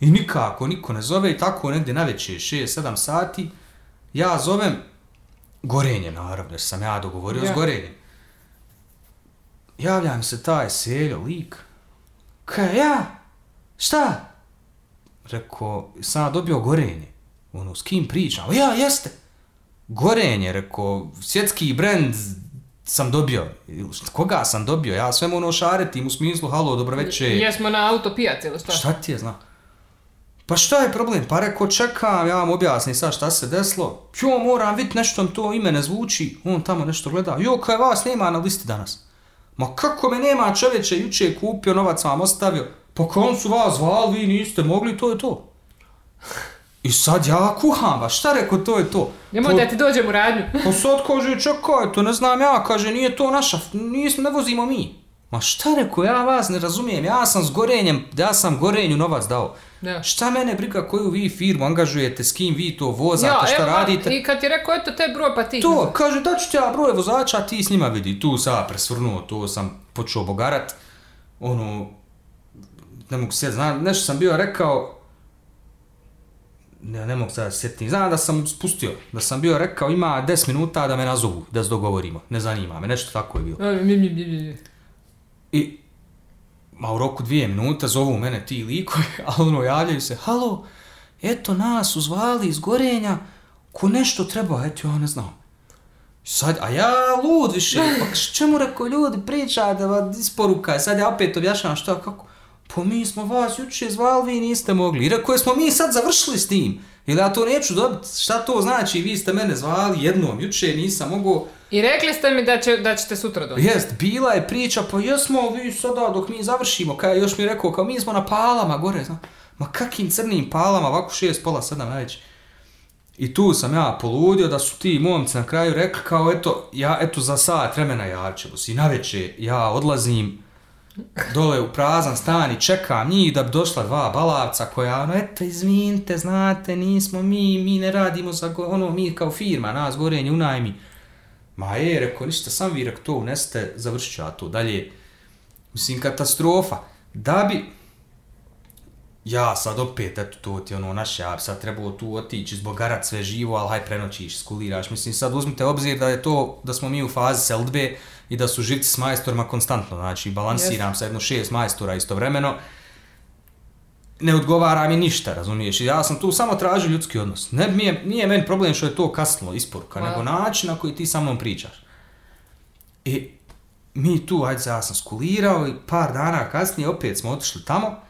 i nikako niko ne zove i tako negdje na večer 6-7 sati ja zovem Gorenje naravno, jer sam ja dogovorio Ja. s Gorenjem. Javlja mi se taj seljo, lik. Kaj ja? Šta? Rekao, sam dobio gorenje. Ono, s kim pričam? Ja, jeste. Gorenje, rekao, svjetski brand sam dobio. Koga sam dobio? Ja sve ono šaretim u smislu, halo, dobro večer. Jesmo na autopijaci ili šta? Šta ti je zna? Pa šta je problem? Pa rekao, čekam, ja vam objasnim sad šta se desilo. Jo, moram vidjeti nešto to ime ne zvuči. On tamo nešto gleda. Jo, kaj vas nema na listi danas? Ma kako me nema čovječe, juče je kupio, novac vam ostavio. Pa kom su vas zvali, vi niste mogli, to je to. I sad ja kuham, ba šta rekao, to je to. Nemoj Po- da ti dođem u radnju. Pa sad kaže, čekaj, to ne znam ja, kaže, nije to naša, nismo, ne vozimo mi. Ma šta rekao, ja vas ne razumijem, ja sam s gorenjem, ja sam gorenju novac dao. Da. Šta mene briga koju vi firmu angažujete, s kim vi to vozate, šta evo, radite? I kad ti rekao, eto te broj, pa ti. To, kaže, da ću ti ja broj vozača, ti s njima vidi. Tu sam ja presvrnuo, to sam počeo bogarat. Ono, ne mogu se znam, nešto sam bio rekao, ne, ne mogu sad sjetiti, znam da sam spustio, da sam bio rekao ima 10 minuta da me nazovu, da se dogovorimo, ne zanima me, nešto tako je bilo. Mi, mi, mi. I, ma u roku dvije minute zovu mene ti likovi, a ono javljaju se, halo, eto nas su zvali iz Gorenja, ko nešto treba, eto ja ne znam. Sad, a ja lud više, pa čemu rekao ljudi pričate, va isporuka, sad ja opet objašnjavam šta, kako, pa mi smo vas juče zvali, vi niste mogli. I rekao, smo mi sad završili s tim, ili ja to neću dobiti, šta to znači, vi ste mene zvali jednom, juče nisam mogao, I rekli ste mi da, će, da ćete sutra doći. Jest, bila je priča, pa jesmo vi sada dok mi završimo, kaj još mi je rekao, kao mi smo na palama gore, zna. Ma kakim crnim palama, ovako šest, pola, sedam najveći. I tu sam ja poludio da su ti momci na kraju rekli kao eto, ja eto za sat vremena ja ćemo si naveče ja odlazim dole u prazan stan i čekam njih da bi došla dva balavca koja, ono, eto, izvinite, znate, nismo mi, mi ne radimo za, ono, mi kao firma, nas gorenje unajmi. Ma je, rekao, ništa, sam vi rekao to unesete, završit ću ja to dalje. Mislim, katastrofa. Da bi, ja sad opet, eto, to ti ono, naš, ja bi sad trebao tu otići, zbogarat sve živo, ali haj prenoćiš, skuliraš. Mislim, sad uzmite obzir da je to, da smo mi u fazi seldbe i da su živci s majstorima konstantno, znači, balansiram sa jedno šest majstora istovremeno, ne odgovara mi ništa, razumiješ? Ja sam tu samo tražio ljudski odnos. Ne, nije, nije meni problem što je to kasnilo isporuka, nego način na koji ti sa mnom pričaš. I mi tu, ajde, ja sam skulirao i par dana kasnije opet smo otišli tamo,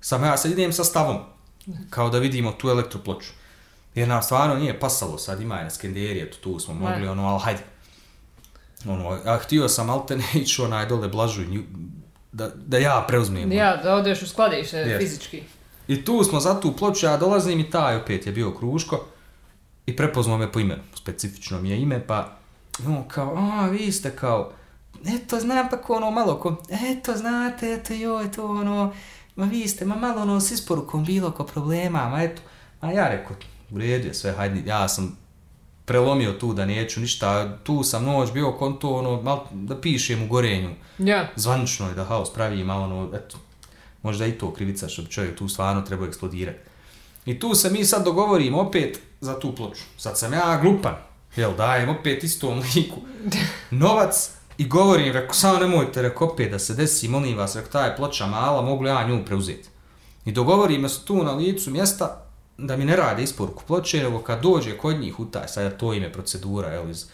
samo ja sad idem sa stavom, kao da vidimo tu elektroploču. Jer nam stvarno nije pasalo, sad ima je na Skenderije, tu, tu smo mogli, Ne. ono, ali hajde. Ono, ja htio sam alterne ići onaj dole blažu, da, da ja preuzmem. Ja, da odeš u skladište Jest. fizički. I tu smo za tu ploču, ja dolazim i taj opet je bio Kruško i prepoznao me po imenu, specifično mi je ime, pa on kao, a vi ste kao, eto znam pa ko ono malo ko, eto znate, eto joj to ono, ma vi ste, ma malo ono s isporukom bilo ko problema, ma eto, a ja rekao, u redu je sve, hajde, ja sam prelomio tu da neću ništa, tu sam noć bio konto ono, mal, da pišem u gorenju, Ja. zvanično je da haos pravi, malo ono, eto, možda i to krivica što čovjek tu stvarno trebao eksplodirati. I tu se mi sad dogovorimo opet za tu ploču. Sad sam ja glupan, jel, dajem opet istom liku novac i govorim, reko, samo nemojte, reko, opet da se desi, molim vas, reko, ta je ploča mala, mogu li ja nju preuzeti. I dogovorimo se tu na licu mjesta da mi ne rade isporuku ploče, nego kad dođe kod njih u taj, sad to ime procedura, jel, iz,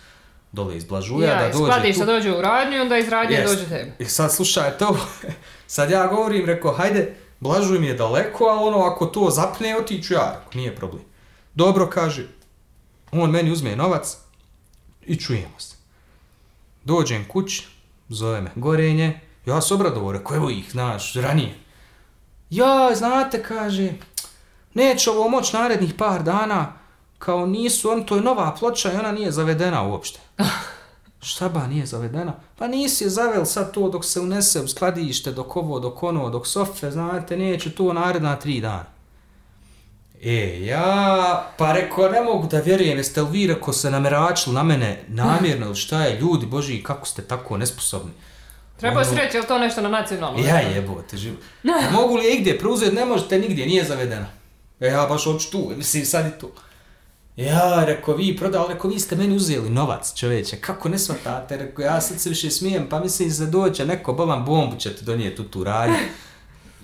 dole iz Blažuja, Ja, da dođe skladišta tu- dođe u radnju onda iz radnje Jest. dođe tebi. I sad slušaj to, sad ja govorim, rekao, hajde, Blažuj mi je daleko, ali ono, ako to zapne, otiću ja, rekao, nije problem. Dobro, kaže, on meni uzme novac i čujemo se. Dođem kući, zove me gorenje, ja se obradovo, rekao, evo ih, znaš, ranije. Ja, znate, kaže, neće ovo moć narednih par dana, kao nisu, on to je nova ploča i ona nije zavedena uopšte. Šta ba nije zavedena? Pa nisi je zavel sad to dok se unese u skladište, dok ovo, dok ono, dok sofe, znate, neće to naredna tri dana. E, ja, pa reko, ne mogu da vjerujem, jeste li vi, reko, se nameračili na mene namjerno, ili šta je, ljudi, boži, kako ste tako nesposobni? Treba Ono- si reći, je li to nešto na nacionalnom? Ja jebote, živo. Mogu li je igdje preuzeti? Ne možete nigdje, nije zavedena. E, ja baš hoću tu, mislim, sad i tu. Ja, reko, vi prodali, reko, vi ste meni uzeli novac, čoveče, kako ne shvatate, reko, ja sad se više smijem, pa mislim se doće neko, bolan bombu će ti donijeti u tu radnju.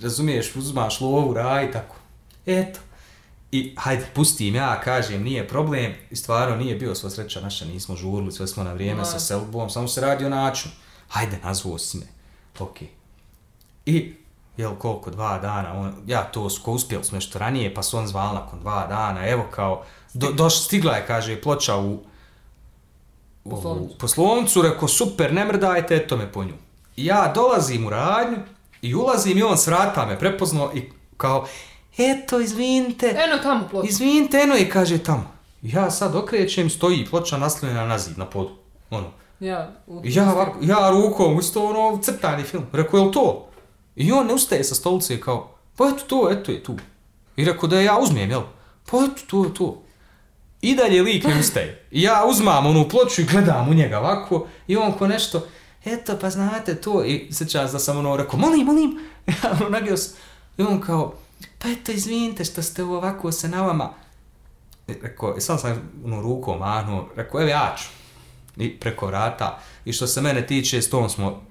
Razumiješ, uzmaš lovu, raj, tako. Eto. I hajde, pustim ja, kažem, nije problem, i stvarno nije bio sva sreća naša, nismo žurili, sve smo na vrijeme Ma. sa selbom, samo se radi o načinu. Hajde, nazvao si me. Okej. I, jel koliko, dva dana, on, ja to ko uspjeli smo nešto ranije, pa su on zvali nakon dva dana, evo kao, do, doš, stigla je, kaže, ploča u, u Poslovnicu. poslovnicu, rekao, super, ne mrdajte, eto me po nju. I ja dolazim u radnju i ulazim i on s vrata me prepoznao i kao, eto, izvinite, Eno tamo ploča. izvinite, eno i kaže tamo. Ja sad okrećem, stoji ploča naslonjena na zid, na podu. Ono, Ja, ja, ja rukom, isto ono, crtani film. Rekao, je to? I on ne ustaje sa stolice i kao, pa eto to, eto je tu. I rekao da ja uzmem, jel? Pa eto to je to. I dalje lik ne ustaje. I ja uzmam onu ploču i gledam u njega ovako i on ko nešto, eto pa znate to. I sjećam da sam ono rekao, molim, molim. Ja ono nagio sam. I on kao, pa eto izvinite što ste ovako se na vama. I rekao, i sam sam ono rukom mahnuo, rekao, evo ja ću i preko vrata. I što se mene tiče, s tom smo,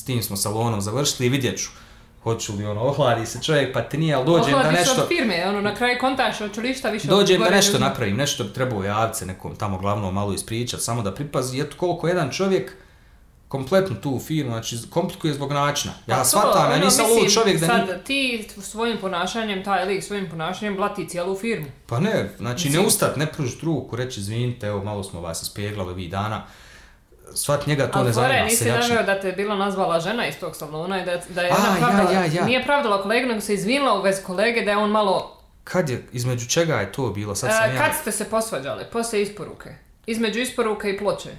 s tim smo salonom završili i vidjet ću hoću li ono, ohladi se čovjek, pa ti nije, ali dođem da Ohladiš nešto, od firme, ono, na kraju kontaš, hoću li šta više... dođem da nešto uzme. napravim, nešto bi trebao javce nekom tamo glavno malo ispričat, samo da pripazi, eto koliko jedan čovjek kompletnu tu firmu, znači komplikuje zbog načina. Ja Pa shvatam, ja ono, nisam mislim, lud čovjek da sad ni... ti svojim ponašanjem, taj lik svojim ponašanjem blati cijelu firmu. Pa ne, znači ne Mislim- ustat, ne pružit ruku, reći izvinite, evo malo smo vas ispeglali ovih dana. Svat njega to Ali ne fore, zanima, nisi seljačina. naveo da te je bila nazvala žena iz tog salona i da, da je A, ona ja, pravdala, ja, ja. nije pravdala kolegu, nego se izvinila u vezi kolege da je on malo... Kad je, između čega je to bilo? Sad sam E, ja... kad ste se posvađali? Poslije isporuke. Između isporuke i ploče.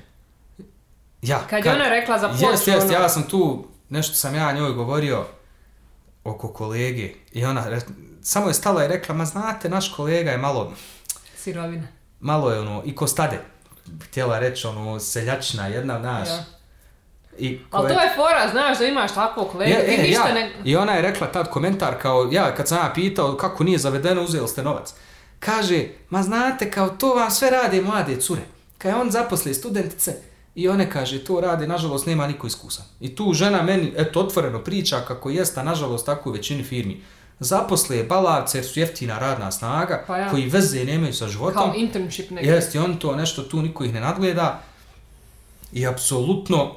Ja, Kad je ona rekla za ploču, Jest, jest, ono- ja sam tu nešto sam ja njoj govorio oko kolege i ona, re- samo je stala i rekla, ma znate, naš kolega je malo, Sirovina. malo je ono, i kostade, htjela reći ono, seljačna jedna, znaš. Ja. I Ali koje- to je fora, znaš da imaš takvog kolegu, Je, ti e, ništa ja, ne... I ona je rekla tad komentar kao, ja kad sam ja pitao kako nije zavedeno, uzeli ste novac. Kaže, ma znate, kao to vam sve rade mlade cure. Kad on zaposli studentice i one kaže, to rade, nažalost nema niko iskusan. I tu žena meni, eto, otvoreno priča kako jest, a nažalost tako u većini firmi. Zaposle balavce jer su jeftina radna snaga, Pa ja. koji veze nemaju sa životom. Kao internship neki. Jeste, on to nešto tu niko ih ne nadgleda i apsolutno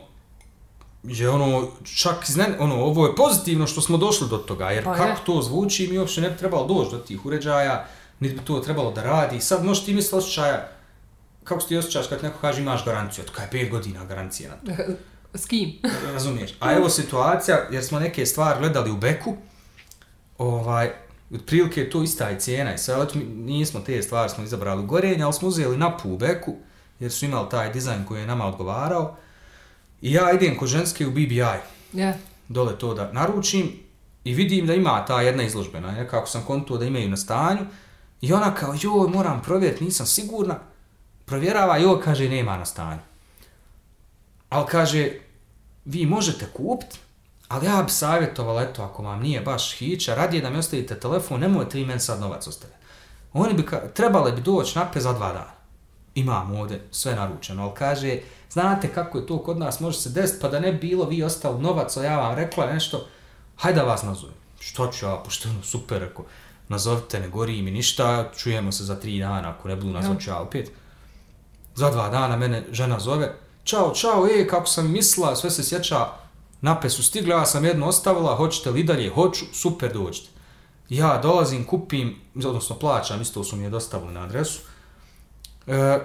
je ono, čak iznen, ono, ovo je pozitivno što smo došli do toga, jer Pa je. kako to zvuči, mi uopšte ne bi trebalo doći do tih uređaja, niti bi to trebalo da radi. Sad možeš ti misliti osjećaja, kako se ti osjećaš kad neko kaže imaš garanciju, od je 5 godina garancija na to, S kim? razumiješ? A evo situacija, jer smo neke stvari gledali u Beku, ovaj, otprilike je to ista i cijena i sve, ali nismo te stvari smo izabrali u Gorenje, ali smo uzeli napu u Beku, jer su imali taj dizajn koji je nama odgovarao. I ja idem kod ženske u BBI, Ja. dole to da naručim i vidim da ima ta jedna izložbena, nekako sam kontuo da imaju na stanju i ona kao, joj, moram provjeriti, nisam sigurna, provjerava, joj, kaže, nema na stanju. Ali kaže, vi možete kupiti, ali ja bi savjetovala, eto, ako vam nije baš hića, radije da mi ostavite telefon, nemojte vi meni sad novac ostaviti. Oni bi, ka- trebali bi doći nape za dva dana. Imam ovdje sve naručeno, ali kaže, znate kako je to kod nas, može se desiti, pa da ne bi bilo vi ostali novac, a ja vam rekla nešto, hajde da vas nazovem. Što ću ja, pošteno, super, ako nazovite, ne gori mi ništa, čujemo se za tri dana, ako ne budu nazvat ću ja opet. Za dva dana mene žena zove, čao, čao, e, kako sam mislila, sve se sjeća, nape su stigle, ja sam jedno ostavila, hoćete li dalje, hoću, super, dođite. Ja dolazim, kupim, odnosno plaćam, isto su mi je dostavili na adresu. E,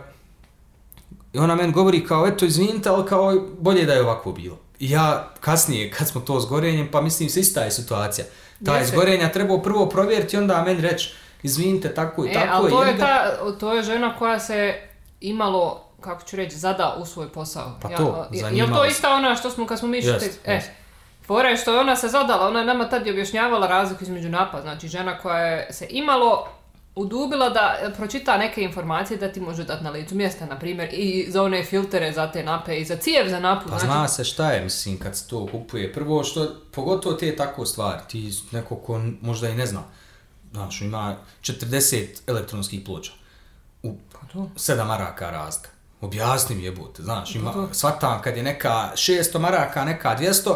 I ona meni govori kao, eto, izvinite, ali kao, bolje da je ovako bilo. I ja kasnije, kad smo to s gorenjem, pa mislim se ista je situacija. Ta Jeste. izgorenja trebao prvo provjeriti, onda meni reći, izvinite, tako i E, tako. ali to je, ta, to je žena koja se imalo, kako ću reći, zada u svoj posao. Pa to, je, je zanimalo to ista ona što smo, kad smo mi išli... Jest, e. Fora je što je ona se zadala, ona je nama tad i objašnjavala razliku između napa, znači žena koja je se imalo udubila da pročita neke informacije da ti može dati na licu mjesta, na primjer, i za one filtere za te nape, i za cijev za napu, Pa znači, zna se šta je, mislim, kad se to kupuje. Prvo što, pogotovo te tako stvari, ti neko ko možda i ne zna. Znaš, ima 40 elektronskih ploča. U Pa to. 7 maraka razlika. Objasni mi jebote, znaš, ima, to. shvatam kad je neka 600 maraka, neka 200,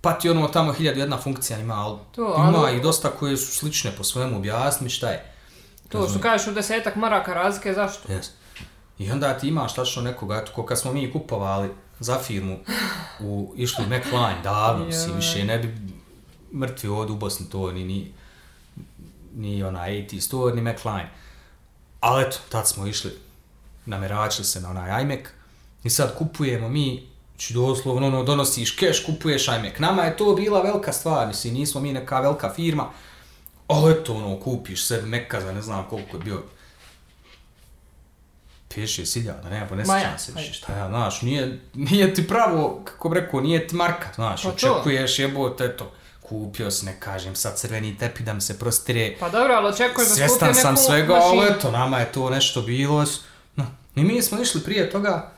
pa ti ono tamo 1001 funkcija ima, ali To, ima ali- i dosta koje su slične po svemu, objasni mi šta je. To što kažeš u desetak maraka razlike, zašto? Yes. I onda ti imaš tačno nekoga, eto, ko kad smo mi kupovali za firmu u, išli u McLean davno, mislim, više ne bi mrtvi ovdje u Bosni to ni, ni, ni onaj AT store, ni McLean. Ali eto, tad smo išli, nameračili se na onaj iMac i sad kupujemo mi, či doslovno ono, donosiš keš, kupuješ iMac. Nama je to bila velika stvar, mislim, nismo mi neka velika firma, ali eto, ono, kupiš sebi Meka za ne znam koliko je bio, 5-6 hiljada, ne, pa ne sjećam se više, šta ja, znaš, nije, nije ti pravo, kako bi rekao, nije ti marka, znaš, Pa očekuješ jebote, eto, kupio si, ne kažem, sad crveni tepi da mi se prostire, Pa dobro, ali očekujem da svjestan skupim sam neku svega, mašinu. ali eto, nama je to nešto bilo, i mi smo išli prije toga,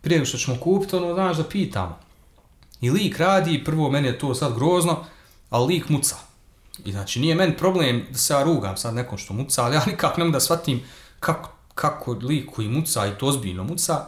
prije što ćemo kupiti, ono, znaš, da pitamo. I lik radi, prvo meni je to sad grozno, ali lik muca. I znači nije meni problem da se ja rugam sad nekom što muca, ali ja nikako ne mogu da shvatim kako, kako lik koji muca i to ozbiljno muca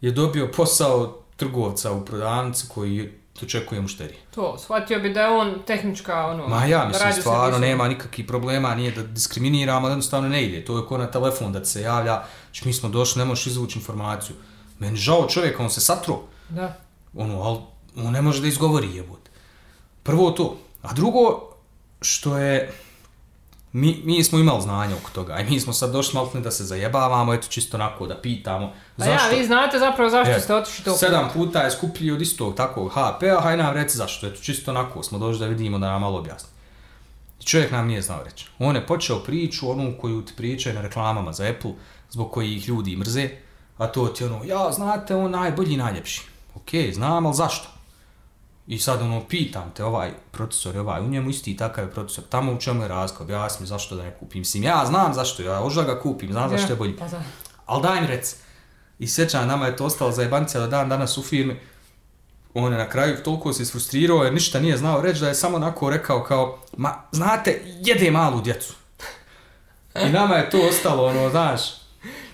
je dobio posao trgovca u prodavnici koji dočekuje mušterije. To, shvatio bi da je on tehnička, ono... Ma ja mislim, stvarno nema nikakvih problema, nije da diskriminiramo, jednostavno ne ide. To je ko na telefon da se javlja, či mi smo došli, ne možeš izvući informaciju. Meni žao čovjeka, on se satro, Da. ono, ali on ne može da izgovori jebot. Prvo to. A drugo, što je, mi, mi smo imali znanja oko toga i mi smo sad došli malo da se zajebavamo, eto čisto onako da pitamo. Pa ja, vi znate zapravo zašto E, ste otišli to Sedam puta je skuplji od istog takvog HP-a, haj nam reci zašto, eto čisto onako smo došli da vidimo da nam malo objasni. I čovjek nam nije znao reći. On je počeo priču, onu koju ti pričaju na reklamama za Apple, zbog kojih ljudi mrze, a to ti ono, ja, znate, on najbolji i najljepši. Ok, znam, ali zašto? I sad ono, pitam te, ovaj procesor je ovaj, u njemu isti takav je procesor, tamo u čemu je razlika, objasni mi zašto da ne kupim. Mislim, ja znam zašto, ja možda ga kupim, znam zašto je bolji. Pa da. Ali daj mi reci. I sjećam, nama je to ostalo za jebancija do dan danas u firmi. On je na kraju toliko se isfrustrirao jer ništa nije znao reći da je samo onako rekao kao, ma znate, jede malu djecu. I nama je to ostalo, ono, znaš,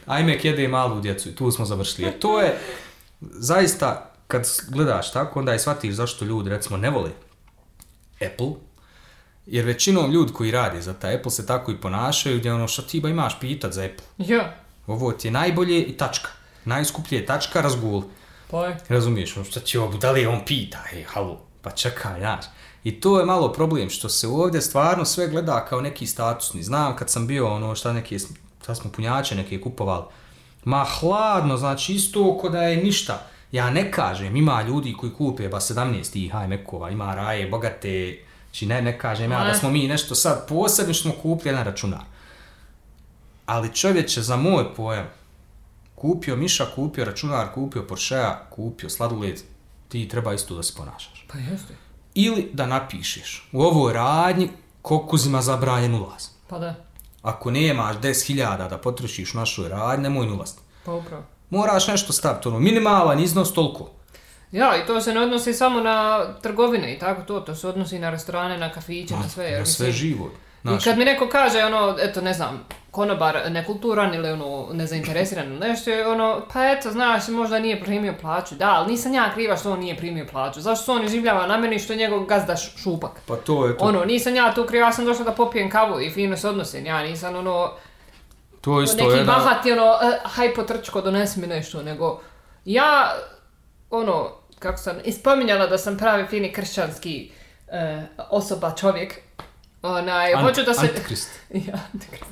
ajmek jede malu djecu i tu smo završili. Jer to je, zaista, kad gledaš tako, onda i shvatiš zašto ljudi, recimo, ne vole Apple, jer većinom ljudi koji radi za taj Apple se tako i ponašaju, gdje ono, šta ti ba imaš pitat za Apple? Ja. Ovo ti je najbolje i tačka. Najskuplje je tačka, razgul. Pa je. Razumiješ, ono, šta će ovo, da li on pita, ej, halo, pa čekaj, znaš. I to je malo problem, što se ovdje stvarno sve gleda kao neki statusni. Znam kad sam bio, ono, šta neke, šta smo punjače neke kupovali, ma hladno, znači isto ko da je ništa. Ja ne kažem, ima ljudi koji kupe ba 17 tih iMac-ova, ima raje, bogate, znači ne, ne kažem ja da smo mi nešto sad posebno što smo kupili jedan računar. Ali čovječe, za moj pojam, kupio Miša, kupio računar, kupio Porschea, kupio sladoled, ti treba isto da se ponašaš. Pa jeste. Ili da napišeš u ovoj radnji kokuzima zabranjen ulaz. Pa da. Ako nemaš 10.000 da potrošiš u našoj radnji, nemoj ni ulaziti. Pa upravo. Moraš nešto staviti, ono, minimalan iznos toliko. Ja, i to se ne odnosi samo na trgovine i tako to, to se odnosi na restorane, na kafiće, na sve. jer na sve mislim- živo. I kad mi neko kaže, ono, eto, ne znam, konobar nekulturan ili ono, nezainteresiran ili nešto, je ono, pa eto, znaš, možda nije primio plaću. Da, ali nisam ja kriva što on nije primio plaću. Zašto se on iživljava na meni što je njegov gazda šupak? pa to je to. Ono, nisam ja tu kriva, ja sam došla da popijem kavu i fino se odnosim. Ja nisam, ono, to je isto neki jedna... bahati, ono, e, haj potrčko, donesi mi nešto, nego ja, ono, kako sam ispominjala da sam pravi fini kršćanski e, osoba, čovjek, onaj, Ant- hoću da se... Antikrist. ja, antikrist.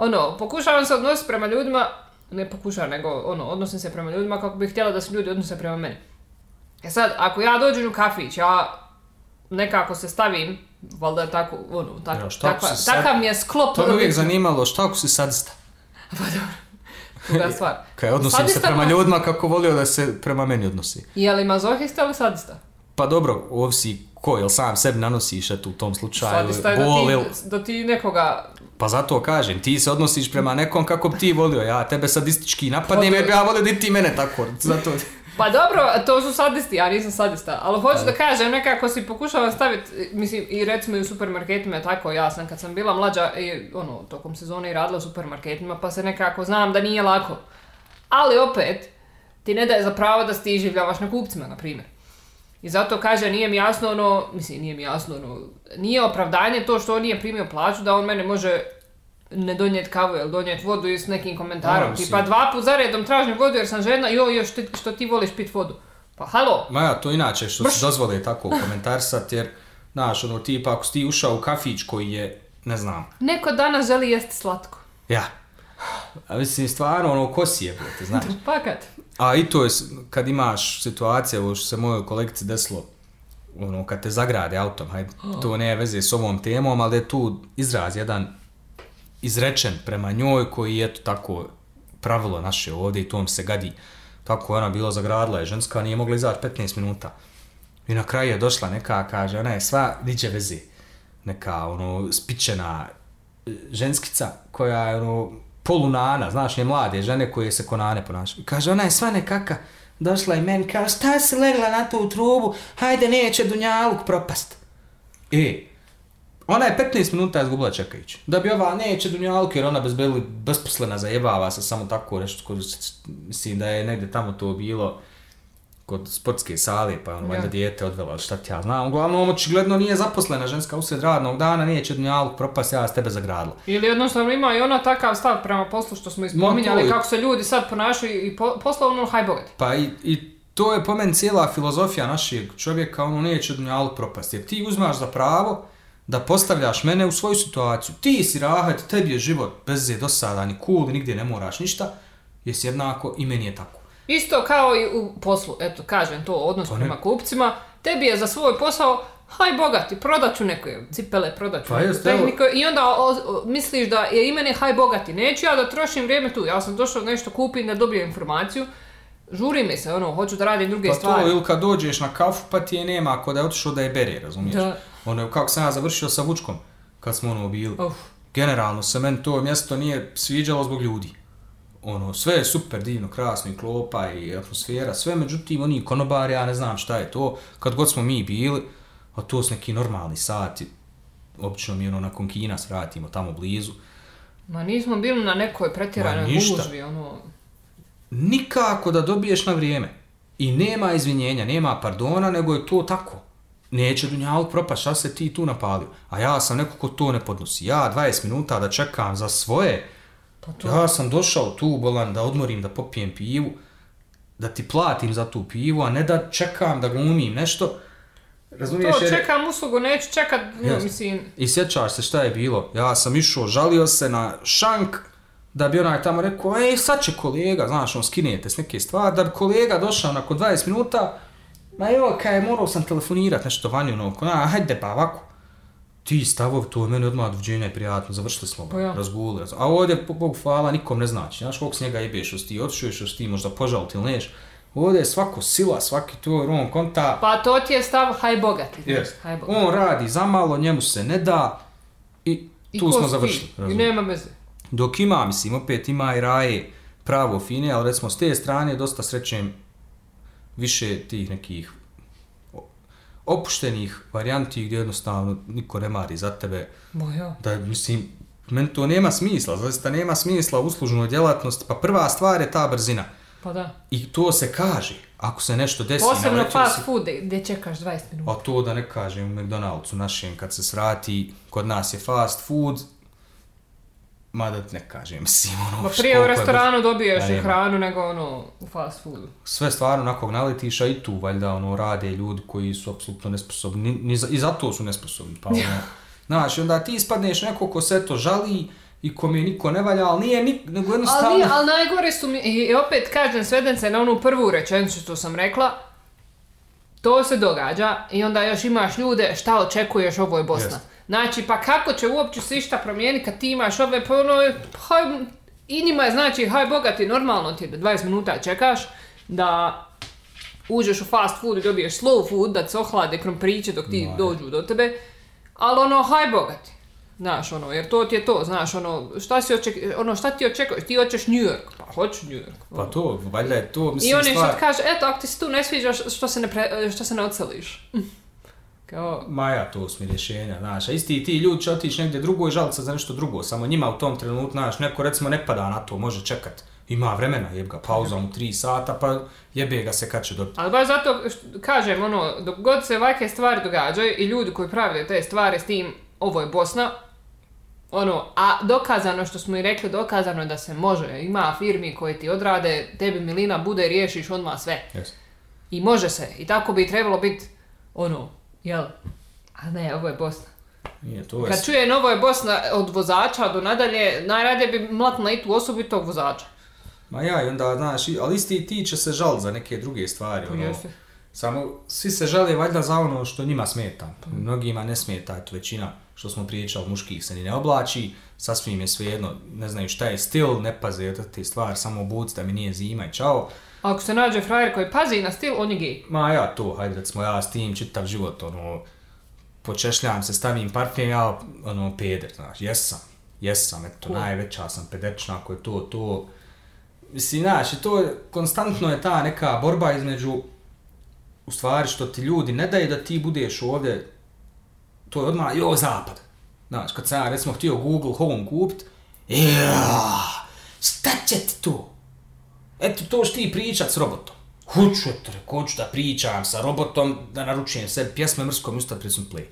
Ono, pokušavam se odnositi prema ljudima, ne pokušavam, nego, ono, odnosim se prema ljudima kako bih htjela da se ljudi odnose prema meni. E sad, ako ja dođem u kafić, ja nekako se stavim, valjda je tako, ono, tako, Ja, šta ako takva, si sad- takav mi je sklop. To me uvijek zanimalo, šta ako si sadista? Druga stvar. Kaj odnosim se Sadista prema mo- ljudima kako volio da se prema meni odnosi. Je li mazohista ili sadista? Pa dobro, ovisi ko, jel sam sebi nanosiš eto u tom slučaju, Sadista je da bol, ili... ti, da ti nekoga... Pa zato kažem, ti se odnosiš prema nekom kako bi ti volio, ja tebe sadistički napadnem jer bi ja volio da ti mene tako, zato... Pa dobro, to su sadisti, ja nisam sadista, ali hoću da kažem, nekako si pokušavam staviti, mislim, i recimo i u supermarketima je tako, ja sam kad sam bila mlađa, i, ono, tokom sezone i radila u supermarketima, pa se nekako znam da nije lako. Ali opet, ti ne daje za pravo da si ti življavaš na kupcima, na primjer. I zato kaže, nije mi jasno ono, mislim, nije mi jasno ono, nije opravdanje to što on nije primio plaću, da on mene može ne donijeti kavu ili donijeti vodu i s nekim komentarom. Tipa dva put zaredom tražim vodu jer sam žena, joj, još ti, što ti voliš pit vodu. Pa halo, Ma ja, to inače što se dozvole tako komentarsat, jer, znaš, ono, tipa ako si ti ušao u kafić koji je, ne znam, neko danas želi jesti slatko. ja, a mislim, stvarno, ono, ko si je, brate, znaš. Fakat. A i to je, kad imaš situacije, ovo što se mojoj kolegici desilo, ono, kad te zagrade autom, hajde, to ne veze s ovom temom, ali je tu izraz jedan izrečen prema njoj koji je eto tako pravilo naše ovdje i to se gadi. Tako je ona bila zagradila je ženska, nije mogla izaći 15 minuta. I na kraju je došla neka, kaže, ona je sva niđe veze. Neka, ono, spičena e, ženskica koja je, ono, polunana, znaš, ne mlade žene koje se konane ponašaju. I Kaže, ona je sva nekaka, došla i meni, kaže, šta si legla na tu trubu, hajde, neće Dunjaluk propast. E, ona je 15 minuta izgubila čekajući. Da bi ova neće Dunjaluk, jer ona bezbeli, besposlena zajebava se samo tako nešto, mislim da je negde tamo to bilo kod sportske sale, pa ono, valjda Ja. dijete odvela, šta ti ja znam. Uglavnom, očigledno nije zaposlena ženska usred radnog dana, neće Dunjaluk propast, ja s tebe zagradila. Ili jednostavno ima i ona takav stav prema poslu što smo ispominjali, je- kako se ljudi sad ponašaju i po, poslovno, haj bogati. Pa i, i to je po meni cijela filozofija našeg čovjeka, ono neće Dunjaluk propast. Jer ti uzmaš za pravo da postavljaš mene u svoju situaciju. Ti si rahat, tebi je život bez je dosadan i cool, nigdje ne moraš ništa, jesi jednako i meni je tako. Isto kao i u poslu, eto, kažem to, odnos Pa prema kupcima, tebi je za svoj posao, haj bogati, prodat ću neke cipele, prodat ću Pa neku tehniku i onda o, o, misliš da je i mene haj bogati, neću ja da trošim vrijeme tu, ja sam došao nešto kupiti, da dobijem informaciju, žuri mi se, ono, hoću da radim druge Pa stvari. to, ili kad dođeš na kafu, pa ti je nema ako da je otišao da je bere, razumiješ? Da. Ono, kako sam ja završio sa Vučkom, kad smo ono bili. Uf. Generalno se meni to mjesto nije sviđalo zbog ljudi. Ono, sve je super, divno, krasno i klopa i atmosfera, sve, međutim, oni konobari, ja ne znam šta je to, kad god smo mi bili, a to su neki normalni sati, obično mi ono nakon kina svratimo tamo blizu, Ma nismo bili na nekoj pretjeranoj gužvi, ono... nikako da dobiješ na vrijeme. I nema izvinjenja, nema pardona, nego je to tako. Neće Dunjaluk propast, šta se ti tu napalio? A ja sam neko ko to ne podnosi. Ja 20 minuta da čekam za svoje. Pa Ja sam došao tu bolan da odmorim, da popijem pivu, da ti platim za tu pivu, a ne da čekam da glumim nešto. Razumiješ? To jer- čekam uslugu, neću čekat, Jest. mislim... I sjećaš se šta je bilo? Ja sam išao, žalio se na šank, da bi onaj tamo rekao, ej, sad će kolega, znaš, on skinete s neke stvari, da bi kolega došao nakon 20 minuta, ma evo, kaj, morao sam telefonirat nešto vani, ono, hajde pa ovako. Ti stavovi, to je meni odmah dođenja je prijatno, završili smo ga, Pa ja. razguli. A ovdje, po Bogu hvala, nikom ne znači. Znaš koliko s njega jebeš, što ti otišao, što ti možda požal ti ili neš. Ovdje je svako sila, svaki to, on konta, Pa to ti je stav haj bogati. Jest. haj bogati. On radi za malo, njemu se ne da i I tu ko smo završili. I nema veze. Dok ima, mislim, opet ima i raje pravo fine, ali recimo s te strane dosta srećem više tih nekih opuštenih varijanti gdje jednostavno niko ne mari za tebe. Bo ja. Da, mislim, meni to nema smisla, zaista nema smisla uslužnoj djelatnosti, pa prva stvar je ta brzina. Pa da. I to se kaže, ako se nešto desi. Posebno fast si- food gdje čekaš 20 minuta. A to da ne kažem u McDonald'su našem kad se svrati, kod nas je fast food, mada ne kažem, mislim, ono, Ma prije u restoranu dobiješ Da, i hranu nego ono u fast foodu. sve stvarno nakog naletiš, a i tu valjda ono rade ljudi koji su apsolutno nesposobni, ni, za, i zato su nesposobni, pa ono, znaš, onda ti ispadneš neko ko se to žali i kom je niko ne valja, ali nije nik, nego jednostavno... Ali, ali najgore su mi, i opet kažem, svedem se na onu prvu rečenicu što sam rekla, to se događa i onda još imaš ljude, šta očekuješ, ovo je Bosna. Jest. Znači, pa kako će uopće se išta promijeniti kad ti imaš ove, pa ono, pa, i njima je znači, haj bogati, normalno ti je da 20 minuta čekaš, da uđeš u fast food i dobiješ slow food, da se ohlade krompiriće dok ti je. dođu do tebe, ali ono, haj bogati. Znaš, ono, jer to ti je to, znaš, ono, šta, si oček, ono, šta ti očekuješ? Ti hoćeš New York, pa hoću New York. Pa to, valjda je to, mislim, I oni stvar... što ti kaže, eto, ako ti se tu ne sviđa, š- što se ne, pre, što se ne odseliš? Kao, Ma ja, to su mi rješenja, znaš, a isti ti ljudi će otići negdje drugo i žaliti se za nešto drugo, samo njima u tom trenutku, znaš, neko recimo ne pada na to, može čekat, ima vremena, jeb ga, pauza mu 3 sata, pa jebe ga se kad će dobiti. ali baš zato, št- kažem, ono, dok god se ovakve stvari događaju i ljudi koji pravljaju te stvari s tim, ovo je Bosna, ono, a dokazano što smo i rekli, dokazano je da se može, ima firmi koje ti odrade, tebi milina bude, riješiš odmah sve. Yes. I može se, i tako bi trebalo biti, ono, jel? A ne, ovo je Bosna. Nije, to je... Kad čuje ovo je Bosna od vozača do nadalje, najradije bi mlatila i tu osobitog vozača. Ma ja, i onda, znaš, i- ali isti ti će se žal za neke druge stvari, Pa ono, jeste. samo, svi se žale valjda za ono što njima smeta, mnogima ne smeta, eto, većina, što smo pričali, muških se ni ne oblači, sasvim je svejedno, ne znaju šta je stil, ne paze od te stvari, samo obuci da mi nije zima i čao, ako se nađe frajer koji pazi na stil, on je gej. Ma ja to, hajde recimo ja s tim čitav život, ono, počešljam se, stavim parfem, ja, ono, peder, znaš, jesam, jesam, eto, Cool. najveća sam pedečna, ako je to, to, mislim, znaš, i to konstantno je ta neka borba između, u stvari, što ti ljudi ne daju da ti budeš ovdje, to je odmah, jo, zapad, znaš, kad sam recimo, htio Google Home kupit, ja, šta će ti to? Eto, to što ti pričat s robotom. Hoću, eto, reko, hoću da pričam sa robotom, da naručujem sebi pjesme mrskom i ustav prisum play.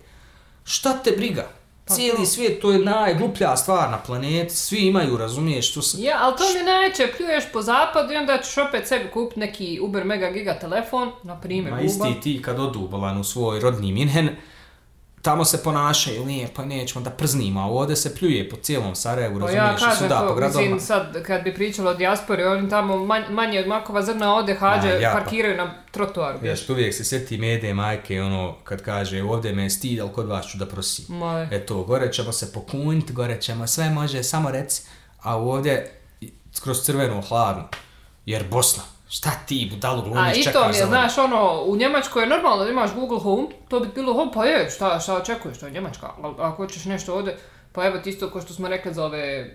Šta te briga? Cijeli svijet, to je najgluplja stvar na planeti, svi imaju, razumiješ, to se... Ja, ali to mi najveće, pljuješ po zapadu i onda ćeš opet sebi kupiti neki Uber Mega Giga telefon, na primjer Ma isti ti kad odu u svoj rodni Minhen, tamo se ponašaju lijepo, nećemo da prznimo, a ovdje se pljuje po cijelom Sarajevu, Pa ja razumiješ, i kažem svuda po to, gradovima. mislim, sad kad bi pričalo o dijaspori, oni tamo manj- manje od makova zrna ode, hađe, ja, pa- parkiraju na trotuaru. Vješ, uvijek se sjeti mede majke, ono, kad kaže, ovdje me je stid, ali kod vas ću da prosim. Ma, je. Eto, gore ćemo se pokuniti, gore ćemo, sve može, samo reci. A ovdje, i- skroz crveno, hladno. Jer Bosna. Šta ti, budalu A glumiš, i čekaš to mi je, za znaš, ono, u Njemačkoj je normalno da imaš Google Home, to bi bilo Home, pa je, šta, šta očekuješ, to je Njemačka, ali ako hoćeš nešto ovdje, pa evo ti isto ko što smo rekli za ove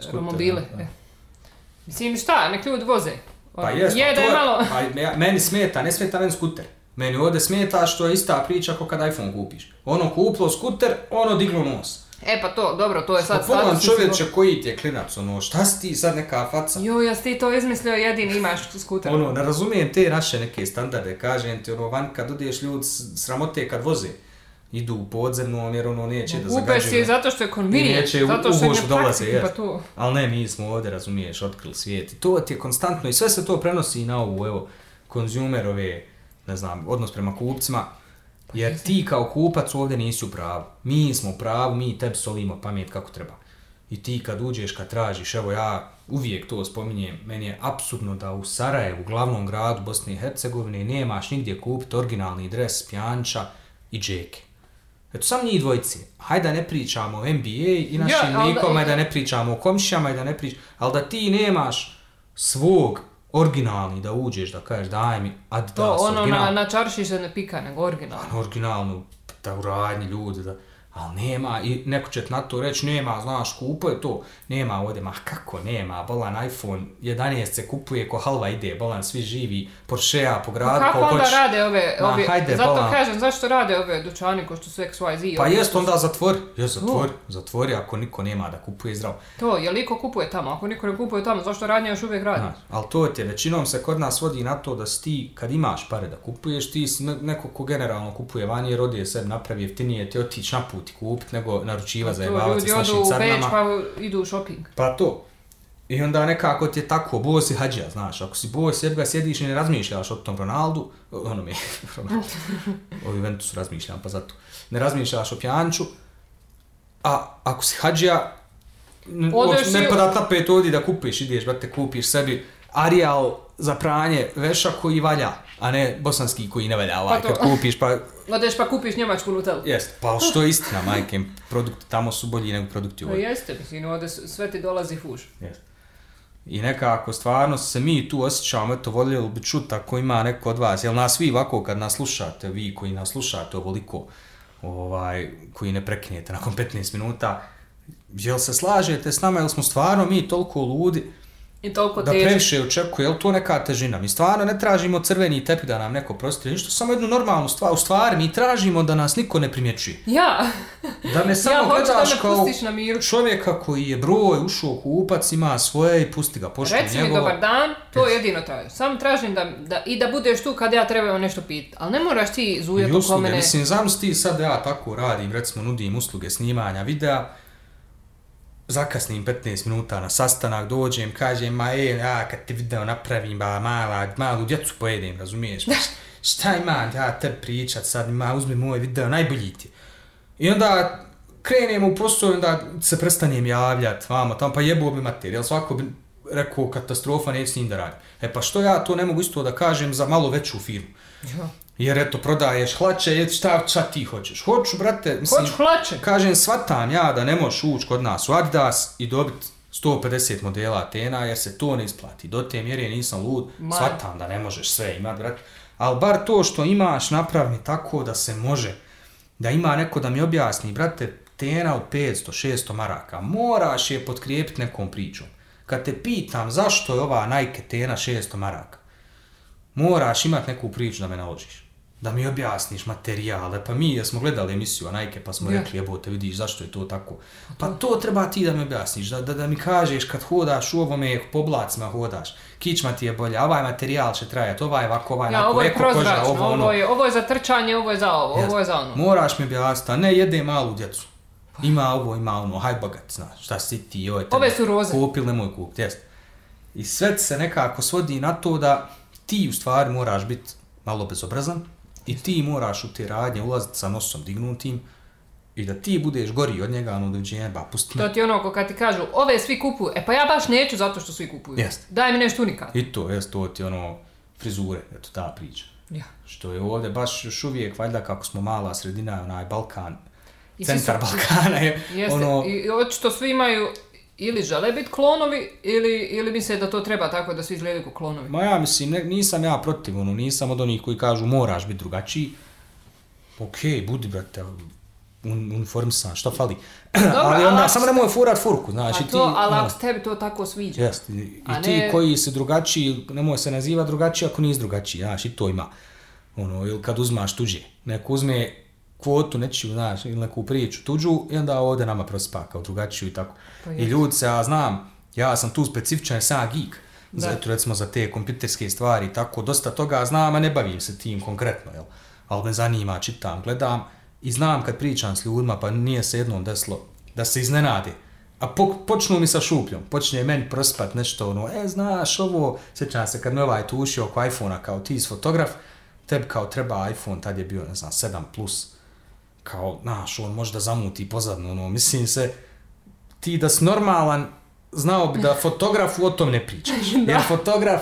Skutere, romobile. da. e. Mislim, šta, nek ljudi voze. Pa Ono, jes, je da je to malo... Pa me- meni smeta, ne smeta meni skuter. Meni ovdje smeta što je ista priča ako kad iPhone kupiš. Ono kuplo skuter, ono diglo nos. E pa to, dobro, to je Pa sad pogledam status čovječe koji ti je klinac, ono, šta si ti sad neka faca? Jo, ja ti to izmislio, jedini imaš skuter. Ono, ne razumijem te naše neke standarde, kažem ti, ono, van kad odeš ljudi s- sramote kad voze. Idu u podzemno, jer ono neće da Kupeš zagađuju. si zato što je neće u, zato u što je vožu dolaze, jes. pa to. Ali ne, mi smo ovdje, razumiješ, otkrili svijet. I to ti je konstantno i sve se to prenosi i na ovu, evo, konzumerove, ne znam, odnos prema kupcima. Jer ti kao kupac ovdje nisi u pravu. Mi smo u pravu, mi tebi solimo pamet kako treba. I ti kad uđeš, kad tražiš, evo ja uvijek to spominjem, meni je apsurdno da u Sarajevu, glavnom gradu Bosne i Hercegovine, nemaš nigdje kupiti originalni dres, pjanča i džeke. Eto, sam njih dvojice. Hajde da ne pričamo o NBA i našim Ja, ali da- i da ne pričamo o komšijama i da ne pričamo, ali da ti nemaš svog originalni da uđeš, da kažeš daj mi Adidas To, ono original, na, na čarši se ne pika, nego originalno. originalnu, da uradnji ljudi, da, ali nema, i neko će na to reći, nema, znaš, kupo je to, nema ovdje, ma kako nema, bolan iPhone 11 se kupuje ko halva ide, bolan svi živi, Porschea po gradu, Kako ko onda hoćeš. rade ove, Ma, ove hajde, zato bolan. kažem, zašto rade ove dućani ko što su XYZ? Pa jest onda zatvori, jest zatvori, zatvori ako niko nema da kupuje zdravo. To, je li iko kupuje tamo? Ako niko ne kupuje tamo, zašto radnja još uvijek radi? Znaš, ali to ti je, većinom se kod nas vodi na to da si ti, kad imaš pare da kupuješ, ti si neko ko generalno kupuje vani jer odije sebi napravi jeftinije ti otići na put i kupit nego naručiva za to jebavac ljudi s odu našim u Beč carnama. pa idu u shopping. Pa to. I onda nekako ti je tako, bos si hađija, znaš, ako si bos, jedva sjediš i ne razmišljaš o tom Ronaldu, ono mi je, Ronaldu, o Juventusu razmišljam, pa zato, ne razmišljaš o Pjanču, a ako si hađija, n- Odeš ne i- padat na pet odi da kupiš, ideš, brate, kupiš sebi Arial za pranje veša koji valja, a ne bosanski koji ne valja ovaj, Pa to. kad kupiš, pa Odeš pa kupiš njemačku nutelu. jest, pa što je istina, majke, produkti tamo su bolji nego produkti Pa ovdje. jeste, mislim, ovdje sve ti dolazi fuš. Jeste. I nekako stvarno se mi tu osjećamo, eto, voljeli bi čuti ako ima neko od vas, jel nas vi ovako kad nas slušate, vi koji nas slušate ovoliko, ovaj, koji ne prekinete nakon 15 minuta, jel se slažete s nama, jel smo stvarno mi toliko ludi I toliko da teže. previše očekuje, jel to neka težina? Mi stvarno ne tražimo crveni tepih da nam neko prosti, ništa, samo jednu normalnu stvar, u stvari mi tražimo da nas niko ne primjećuje. Ja, Da me samo ja da gledaš me kao na miru. čovjeka koji je broj, ušao kupac, ima svoje i pusti ga, pošto Reci mi njegovo. dobar dan, to jedino tražim. Samo tražim da, da, i da budeš tu kad ja trebam nešto pitati. Ali ne moraš ti zujati oko usluge, mene. mislim, zamisli ti sad da ja tako radim, recimo nudim usluge snimanja videa, zakasnim 15 minuta na sastanak, dođem, kažem, ma e, ja kad ti video napravim, ba, mala, malu djecu pojedem, razumiješ? Pa šta- imam ja te pričat sad, ma uzmi moj video, najbolji ti. I onda krenem u posao i onda se prestanem javljat, vamo, tamo, pa jebo bi materijal, svako bi rekao katastrofa, neće s njim da radi. E pa što ja to ne mogu isto da kažem za malo veću firmu? Ja. Jer eto, prodaješ hlače, je, šta, šta ti hoćeš? Hoću, brate, mislim, Hoću hlače. kažem, svatam ja da ne možeš ući kod nas u Adidas i dobiti 150 modela Atena, jer se to ne isplati. Do te mjere nisam lud, Ma. svatam da ne možeš sve imat, brate. Ali bar to što imaš napravi mi tako da se može, da ima neko da mi objasni, brate, Tena od 500, 600 maraka, moraš je potkrijepiti nekom pričom. Kad te pitam zašto je ova Nike Tena 600 maraka, moraš imat neku priču da me naložiš. Da mi objasniš materijale, pa mi smo gledali emisiju Nike pa smo Ja. rekli jebote vidiš zašto je to tako. Pa to treba ti da mi objasniš, da, da, da mi kažeš kad hodaš u ovome po blacima hodaš, kičma ti je bolja, ovaj materijal će trajati, ovaj ovako, ovaj Ja, onako, ovo je eko koža, ovo ono. ovo je, ovo je za trčanje, ovo je za ovo, ovo je za ono. Moraš mi objasniti, a ne jede malu djecu. Ima ovo, ima ono, haj bogat, znaš, šta si ti, joj, tebe Ove su roze. Kupili, kupiti, jest. I sve se nekako svodi na to da ti u stvari moraš biti malo bezobrazan i ti moraš u te radnje ulaziti sa nosom dignutim i da ti budeš gori od njega, ono dođenje, ba, pusti me. To ti ono ko kad ti kažu, ove svi kupuju, e pa ja baš neću zato što svi kupuju. Jest. Daj mi nešto unikat. I to, jest, to ti ono, frizure, eto ta priča. Ja. Što je ovdje baš još uvijek, valjda kako smo mala sredina, onaj Balkan, I centar su- Balkana je, Jeste, ono, i očito svi imaju ili žele biti klonovi, ili, ili misle da to treba tako da svi izgledaju kao klonovi. Ma ja mislim, ne, nisam ja protiv, ono, nisam od onih koji kažu moraš biti drugačiji. Okej, budi, brate, un, uniformisan, šta fali? Dobro, ali onda, samo nemoj furat furku, znači Pa ti... to, ali ono, ako se tebi to tako sviđa. Jest, i, i ti koji si drugačiji, nemoj se naziva drugačiji ako nisi drugačiji, znaš, i to ima. Ono, ili kad uzmaš tuđe, neko uzme kvotu nečiju, znaš, ili neku priču tuđu i onda ovdje nama prospa kao drugačiju i tako. Pa I ljudi se, ja znam, ja sam tu specifičan, sam geek, za, Da. eto, recimo za te kompjuterske stvari i tako, dosta toga znam, a ne bavim se tim konkretno, jel? Ali me zanima, čitam, gledam i znam kad pričam s ljudima, pa nije se jednom desilo da se iznenade. A po, počnu mi sa šupljom, počne meni prospat nešto, ono, e, znaš, ovo, sjećam se kad me ovaj tušio oko iPhone-a kao ti si fotograf, tebi kao treba iPhone, tad je bio, ne znam, 7 plus, kao, znaš, on možda zamuti pozadno, ono, mislim se, ti da si normalan, znao bi da fotografu o tom ne pričaš. Jer fotograf,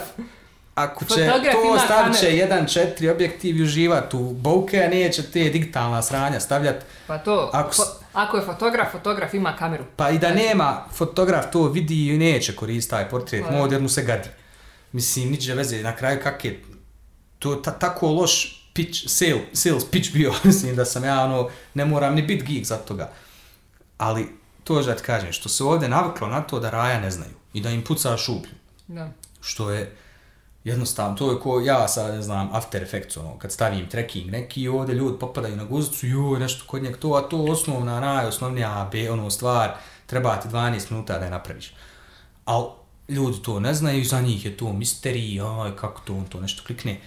ako će Fotograf to stavit će kameru. 1.4 objektiv i uživat u bouke, a neće te digitalna sranja stavljat. Pa to, Ako fo- ako je fotograf, fotograf ima kameru. Pa i da nema, fotograf to vidi i neće koristiti taj portret Pa da. mod jer mu se gadi. Mislim, niđe veze, na kraju kak je to ta, tako loš pitch, sale, sales pitch bio, mislim da sam ja ono, ne moram ni bit geek za toga. Ali, to je da ti kažem, što se ovdje naviklo na to da raja ne znaju i da im puca šuplju. Da. što je jednostavno, to je ko ja sad ne znam After Effects, ono, kad stavim tracking neki i ovdje ljudi popadaju na guzicu, joj, nešto kod njeg to, a to osnovna, najosnovnija B, ono, stvar, treba ti 12 minuta da je napraviš. Al ljudi to ne znaju, za njih je to misterij, aj, kako to, on to nešto klikne.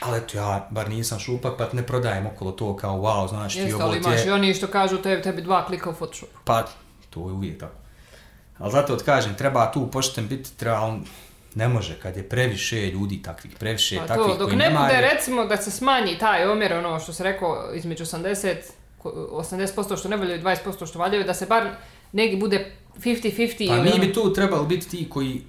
Ali eto, ja bar nisam šupak, pa ne prodajem okolo to kao, wow, znaš ti, Jeste, ovo ali ti imaš je... i oni što kažu tebi, tebi dva klika u Photoshopu. Pa, to je uvijek tako. Ali zato ti kažem, treba tu pošten biti, treba, ali ne može kad je previše ljudi takvih, previše Pa takvih to, dok koji ne nemaju- bude recimo da se smanji taj omjer, ono što se rekao, između 80, ko- 80% što ne valjaju i 20% što valjaju, da se bar negdje bude 50-50 Pa ili mi ono- bi tu trebali biti ti koji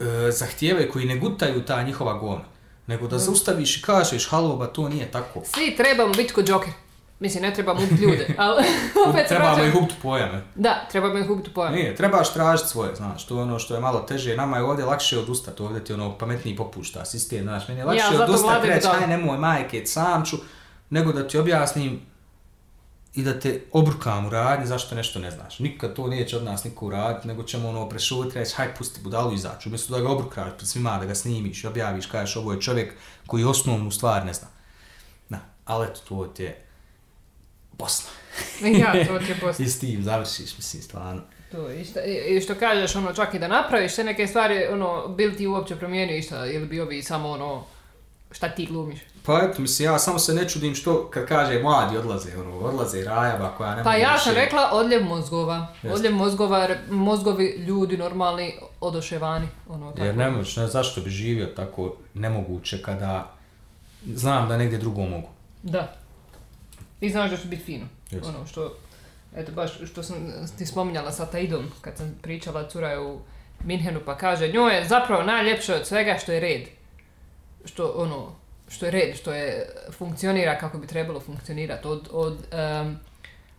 e, zahtijevaju, koji ne gutaju ta njihova govna, nego da zaustaviš i kažeš, halo, ba to nije tako. Svi trebamo biti kod Joker. Mislim, ne trebamo ubiti ljude, ali opet se Trebamo vraćam- ih ubiti pojame. Da, trebamo ih ubiti u pojam. Nije, trebaš tražiti svoje, znaš, to je ono što je malo teže, nama je ovdje lakše odustati, ovdje ti ono pametniji popušta sistem, znaš, meni je lakše Ja, odustati, reći, aj nemoj majke, sam ću, nego da ti objasnim i da te obrukam u radnji zašto nešto ne znaš. Nikad to neće od nas niko uraditi, nego ćemo ono prešutiti, reći, haj pusti budalu izaći, umjesto da ga obrukaš pred svima, da ga snimiš, objaviš, kažeš, ovo je čovjek koji osnovnu stvar ne zna. Da, ali eto, to ti je Bosna. Ja, to ti je post- I s tim završiš, mislim, stvarno. To, i, šta, i što kažeš, ono, čak i da napraviš te neke stvari, ono, bil ti uopće promijenio išta, ili bi ovi samo, ono, šta ti glumiš? Pa eto, mislim, ja samo se ne čudim što, kad kaže mladi odlaze, ono, odlaze rajaba koja ne Pa ja sam rekla odljev mozgova. Jeste. Odljev mozgova, mozgovi ljudi normalni odoše vani. Ono, tako. Jer ne možeš, ne, zašto bi živio tako nemoguće kada znam da negdje drugo mogu. Da. Ti znaš da će biti fino. Jeste. Ono što, eto baš što sam ti spominjala sa Taidom, kad sam pričala, cura je u Minhenu, pa kaže, njoj je zapravo najljepše od svega što je red. Što, ono, što je red, što je, funkcionira kako bi trebalo funkcionirati. Od, od em,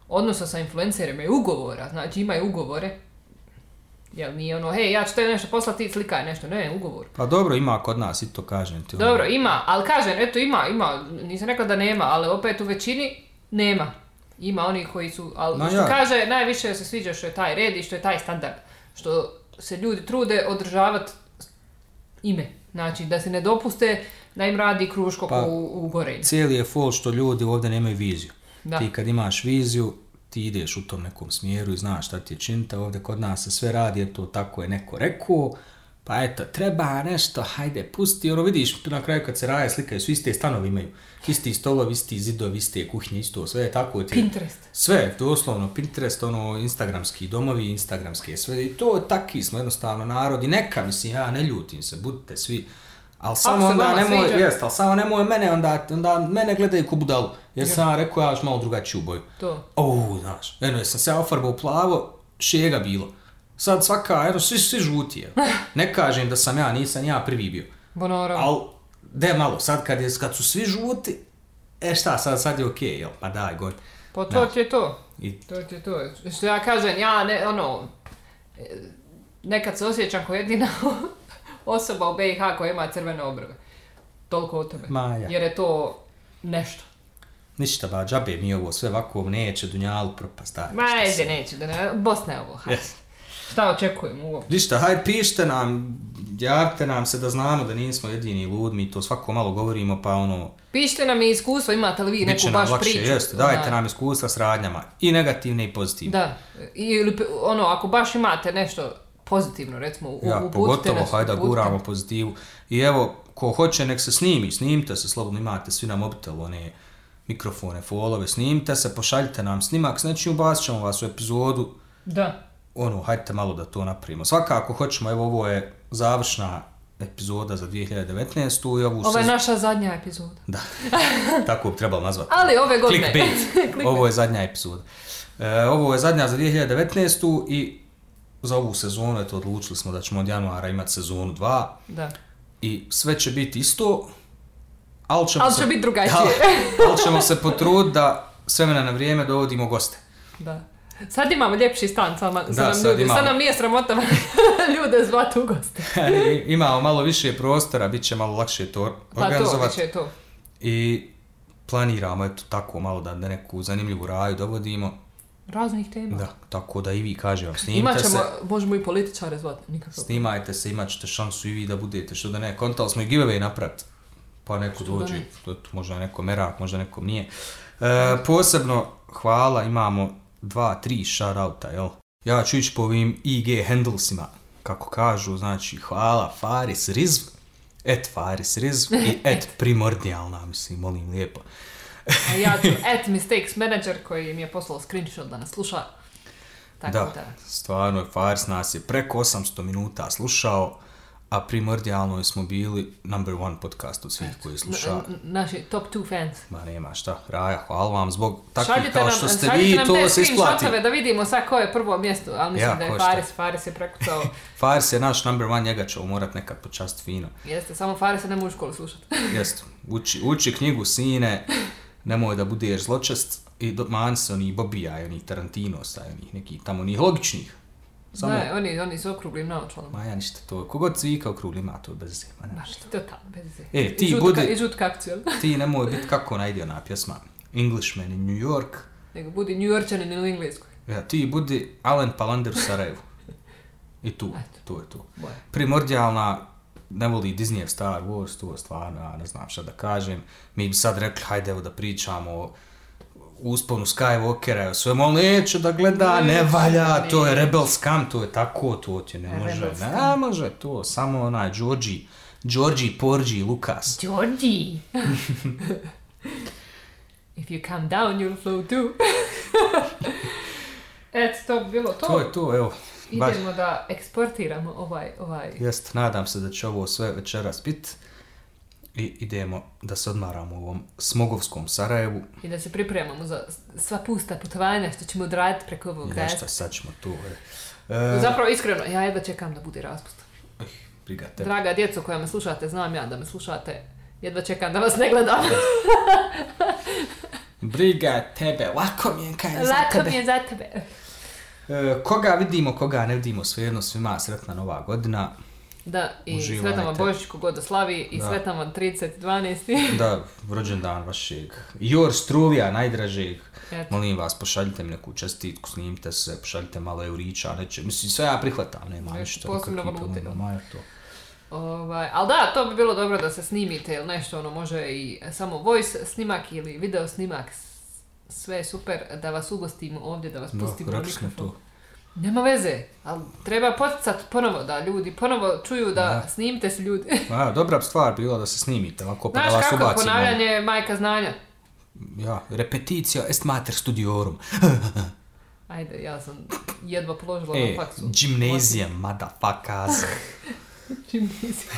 odnosa sa influencerima i ugovora, znači imaju ugovore, Jel nije ono, hej, ja ću tebi nešto poslati, ti slikaj nešto, ne, ugovor. Pa dobro, ima kod nas i to kažem ti. ono. Dobro, ima, ali kažem, eto ima, ima, nisam rekla da nema, ali opet u većini nema. Ima oni koji su, ali Ma što ja. kaže, najviše se sviđa što je taj red i što je taj standard. Što se ljudi trude održavati ime. Znači, da se ne dopuste da im radi kruško Pa, u, u gorenju. Cijeli je fol što ljudi ovdje nemaju viziju. Da. Ti kad imaš viziju, ti ideš u tom nekom smjeru i znaš šta ti je činta, ovdje kod nas se sve radi, eto, tako je neko rekao, pa eto, treba nešto, hajde, pusti, ono vidiš, na kraju kad se raje slikaju, svi iste stanovi imaju, isti stolovi, isti zidovi, iste kuhinje, isto, sve je tako ti. Pinterest. Sve, doslovno, Pinterest, ono, instagramski domovi, instagramske, sve, i to takvi smo jednostavno narod, i neka, mislim, ja ne ljutim se, budite svi, ali samo se onda nemoj, sviđa. jest, ali samo nemoj mene, onda, onda mene gledaju ko budalu, jer sam ja rekao, ja još malo drugačiju boju. To. O, znaš, eno, jesam se ja ofarbao plavo, šega bilo. Sad svaka, eno, svi, svi žuti, je. Ne kažem da sam ja, nisam ja prvi bio. Bonoro. Al, de malo, sad kad, je, kad su svi žuti, e šta, sad, sad je okej, jel, pa daj, gori. Pa to ti je to. I To ti je to. Što ja kažem, ja ne, ono, nekad se osjećam kao jedina osoba u BiH koja ima crvene obrve. Toliko o tome. Maja. Jer je to nešto. Ništa, ba, džabe mi ovo sve ovako neće, Dunjalu propast, daj. Ma, ajde, neće, da ne, Bosna je ovo, hajde. Yes. Šta očekujemo uopće? Ništa, hajde pišite nam, javite nam se da znamo da nismo jedini lud, mi to svako malo govorimo, pa ono, Pišite nam i iskustvo, imate li vi neku nam baš lakše, priču? jeste, dajte Da. nam iskustva s radnjama, i negativne i pozitivne. Da, I, ili, ono, ako baš imate nešto pozitivno, recimo, u, Ja, uputite pogotovo, nas, hajde da uputite. guramo pozitivu. I evo, ko hoće, nek se snimi, snimite se, slobodno imate svi na mobitel, one mikrofone, folove, snimite se, pošaljite nam snimak, s nečim ubacit ćemo vas u epizodu, Da. ono, hajde malo da to napravimo. Svakako hoćemo, evo, ovo je završna epizoda za 2019. i ovu Ovo je sez- naša zadnja epizoda. Da, tako bi trebalo nazvati. Ali ove godine. Clickbait. ovo je zadnja epizoda. E, ovo je zadnja za 2019. i za ovu sezonu, eto, odlučili smo da ćemo od januara imati sezonu 2 Da. i sve će biti isto, ali ćemo, Ali se, će biti drugačije. ali, ali ćemo se potruditi da s vremena na vrijeme dovodimo goste. Da. Sad imamo ljepši stan, sad, nam- sad, Da, nam sad ljudi, imamo. sad nam nije sramota ljude zvati u goste. Imamo malo više prostora, bit će malo lakše to Pa to, organizovati. bit će to. I planiramo, eto, tako malo da, da neku zanimljivu raju dovodimo. Raznih tema. Da, tako da i vi kažem, snimite Imat ćemo, se. možemo i političare zvati, nikako. Snimajte se, imat ćete šansu i vi da budete, što da ne, kontali smo i giveaway napraviti. Pa neko da dođe, ne. možda neko merak, možda nekom nije. E, posebno, hvala, imamo dva, tri shoutouta, jel? Ja ću ići po ovim IG handlesima, kako kažu, znači, hvala Faris Rizv, et Faris Rizv i et Primordijalna, mislim, molim lijepo. A ja ću at mistakes manager koji mi je poslao screenshot da nas sluša. Tako da. da, stvarno, Faris nas je preko 800 minuta slušao, a primordijalno smo bili number one podcast od svih koji sluša. N- n- naši top two fans. Ma nema šta, Raja, hvala vam zbog takvih Šaljite kao nam, što ste šaljite vi, to se isplati. screenshotove da vidimo sad ko je prvo mjesto, ali mislim Ja, da je šta. Faris, Faris je prekucao. Faris je naš number one, njega ćemo morat nekad počast fino. Jeste, samo Faris ne može u školu slušati. Jest, uči, uči knjigu, sine, nemoj da budeš zločest i do, man se onih Bobija i onih Tarantinosa i onih nekih tamo onih logičnih. Samo, Ne, oni, oni su okruglim naočalama. ma ja ništa to, kogod cvika okrugli ima to bez zema, ne. Baš ti totalno bez veze. E, ti I žutka- budi- I žutka akcija. Ti nemoj biti kako najde ona pjesma Englishman in New York, Nego budi New Yorkčanin u Engleskoj. ja, ti budi Alan Palander u Sarajevu. I tu, Eto. to je to. Boje. Primordijalna, ne voli Disney Star Wars, to je stvarno, ja ne znam šta da kažem. Mi bi sad rekli, hajde evo da pričamo o usponu Skywalkera, o svemu, neću da gleda, ne Neću, valja, to je. Rebel Scum, to je tako, to ti ne može, Rebel ne može to, samo onaj Georgie, Georgie, Porgy, Lucas. Georgie! If you come down, you'll flow too. Eto, to bi bilo to. To je to, evo, baš, Idemo da eksportiramo ovaj, ovaj... jest, nadam se da će ovo sve večeras bit i idemo da se odmaramo u ovom smogovskom Sarajevu. I da se pripremamo za sva pusta putovanja što ćemo odraditi preko ovog Nešto desa. sad ćemo tu. E, Zapravo, iskreno, ja jedva čekam da bude raspust. eh, briga te. Draga djeco koja me slušate, znam ja da me slušate. Jedva čekam da vas ne gledam. Briga tebe, lako mi je kaj za Lako tebe. mi je za tebe. E, koga vidimo, koga ne vidimo, svejedno svima sretna nova godina. Da, i Uživajte. sretan vam Božić kogod da slavi i Da. sretan vam 30.12. Da, rođendan vašeg. Jor Struvija, najdražeg. Eto. Molim vas, pošaljite mi neku čestitku, snimite se, pošaljite malo eurića, neće. Mislim, sve ja prihvatam, nema ništa. posebno valute, problema, ma, to. Ovaj, ali da, to bi bilo dobro da se snimite ili nešto, ono može i samo voice snimak ili video snimak. Sve je super da vas ugostimo ovdje, da vas Da, pustimo na smo mikrofon. to. Nema veze, ali treba poticat ponovo da ljudi ponovo čuju da Da. snimite se ljudi. A, dobra stvar bila da se snimite, ovako pa da Znaš vas kako, ubacimo. ponavljanje je majka znanja. Ja, repeticija est mater studiorum. Ajde, ja sam jedva položila E, na faksu. gymnasium, motherfuckers. Gimnazija.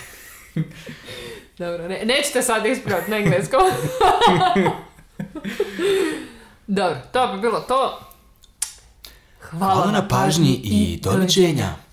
Dobro, ne, nećete sad ispraviti na engleskom. Dobro, to bi bilo to. Hvala na pažnji i doviđenja.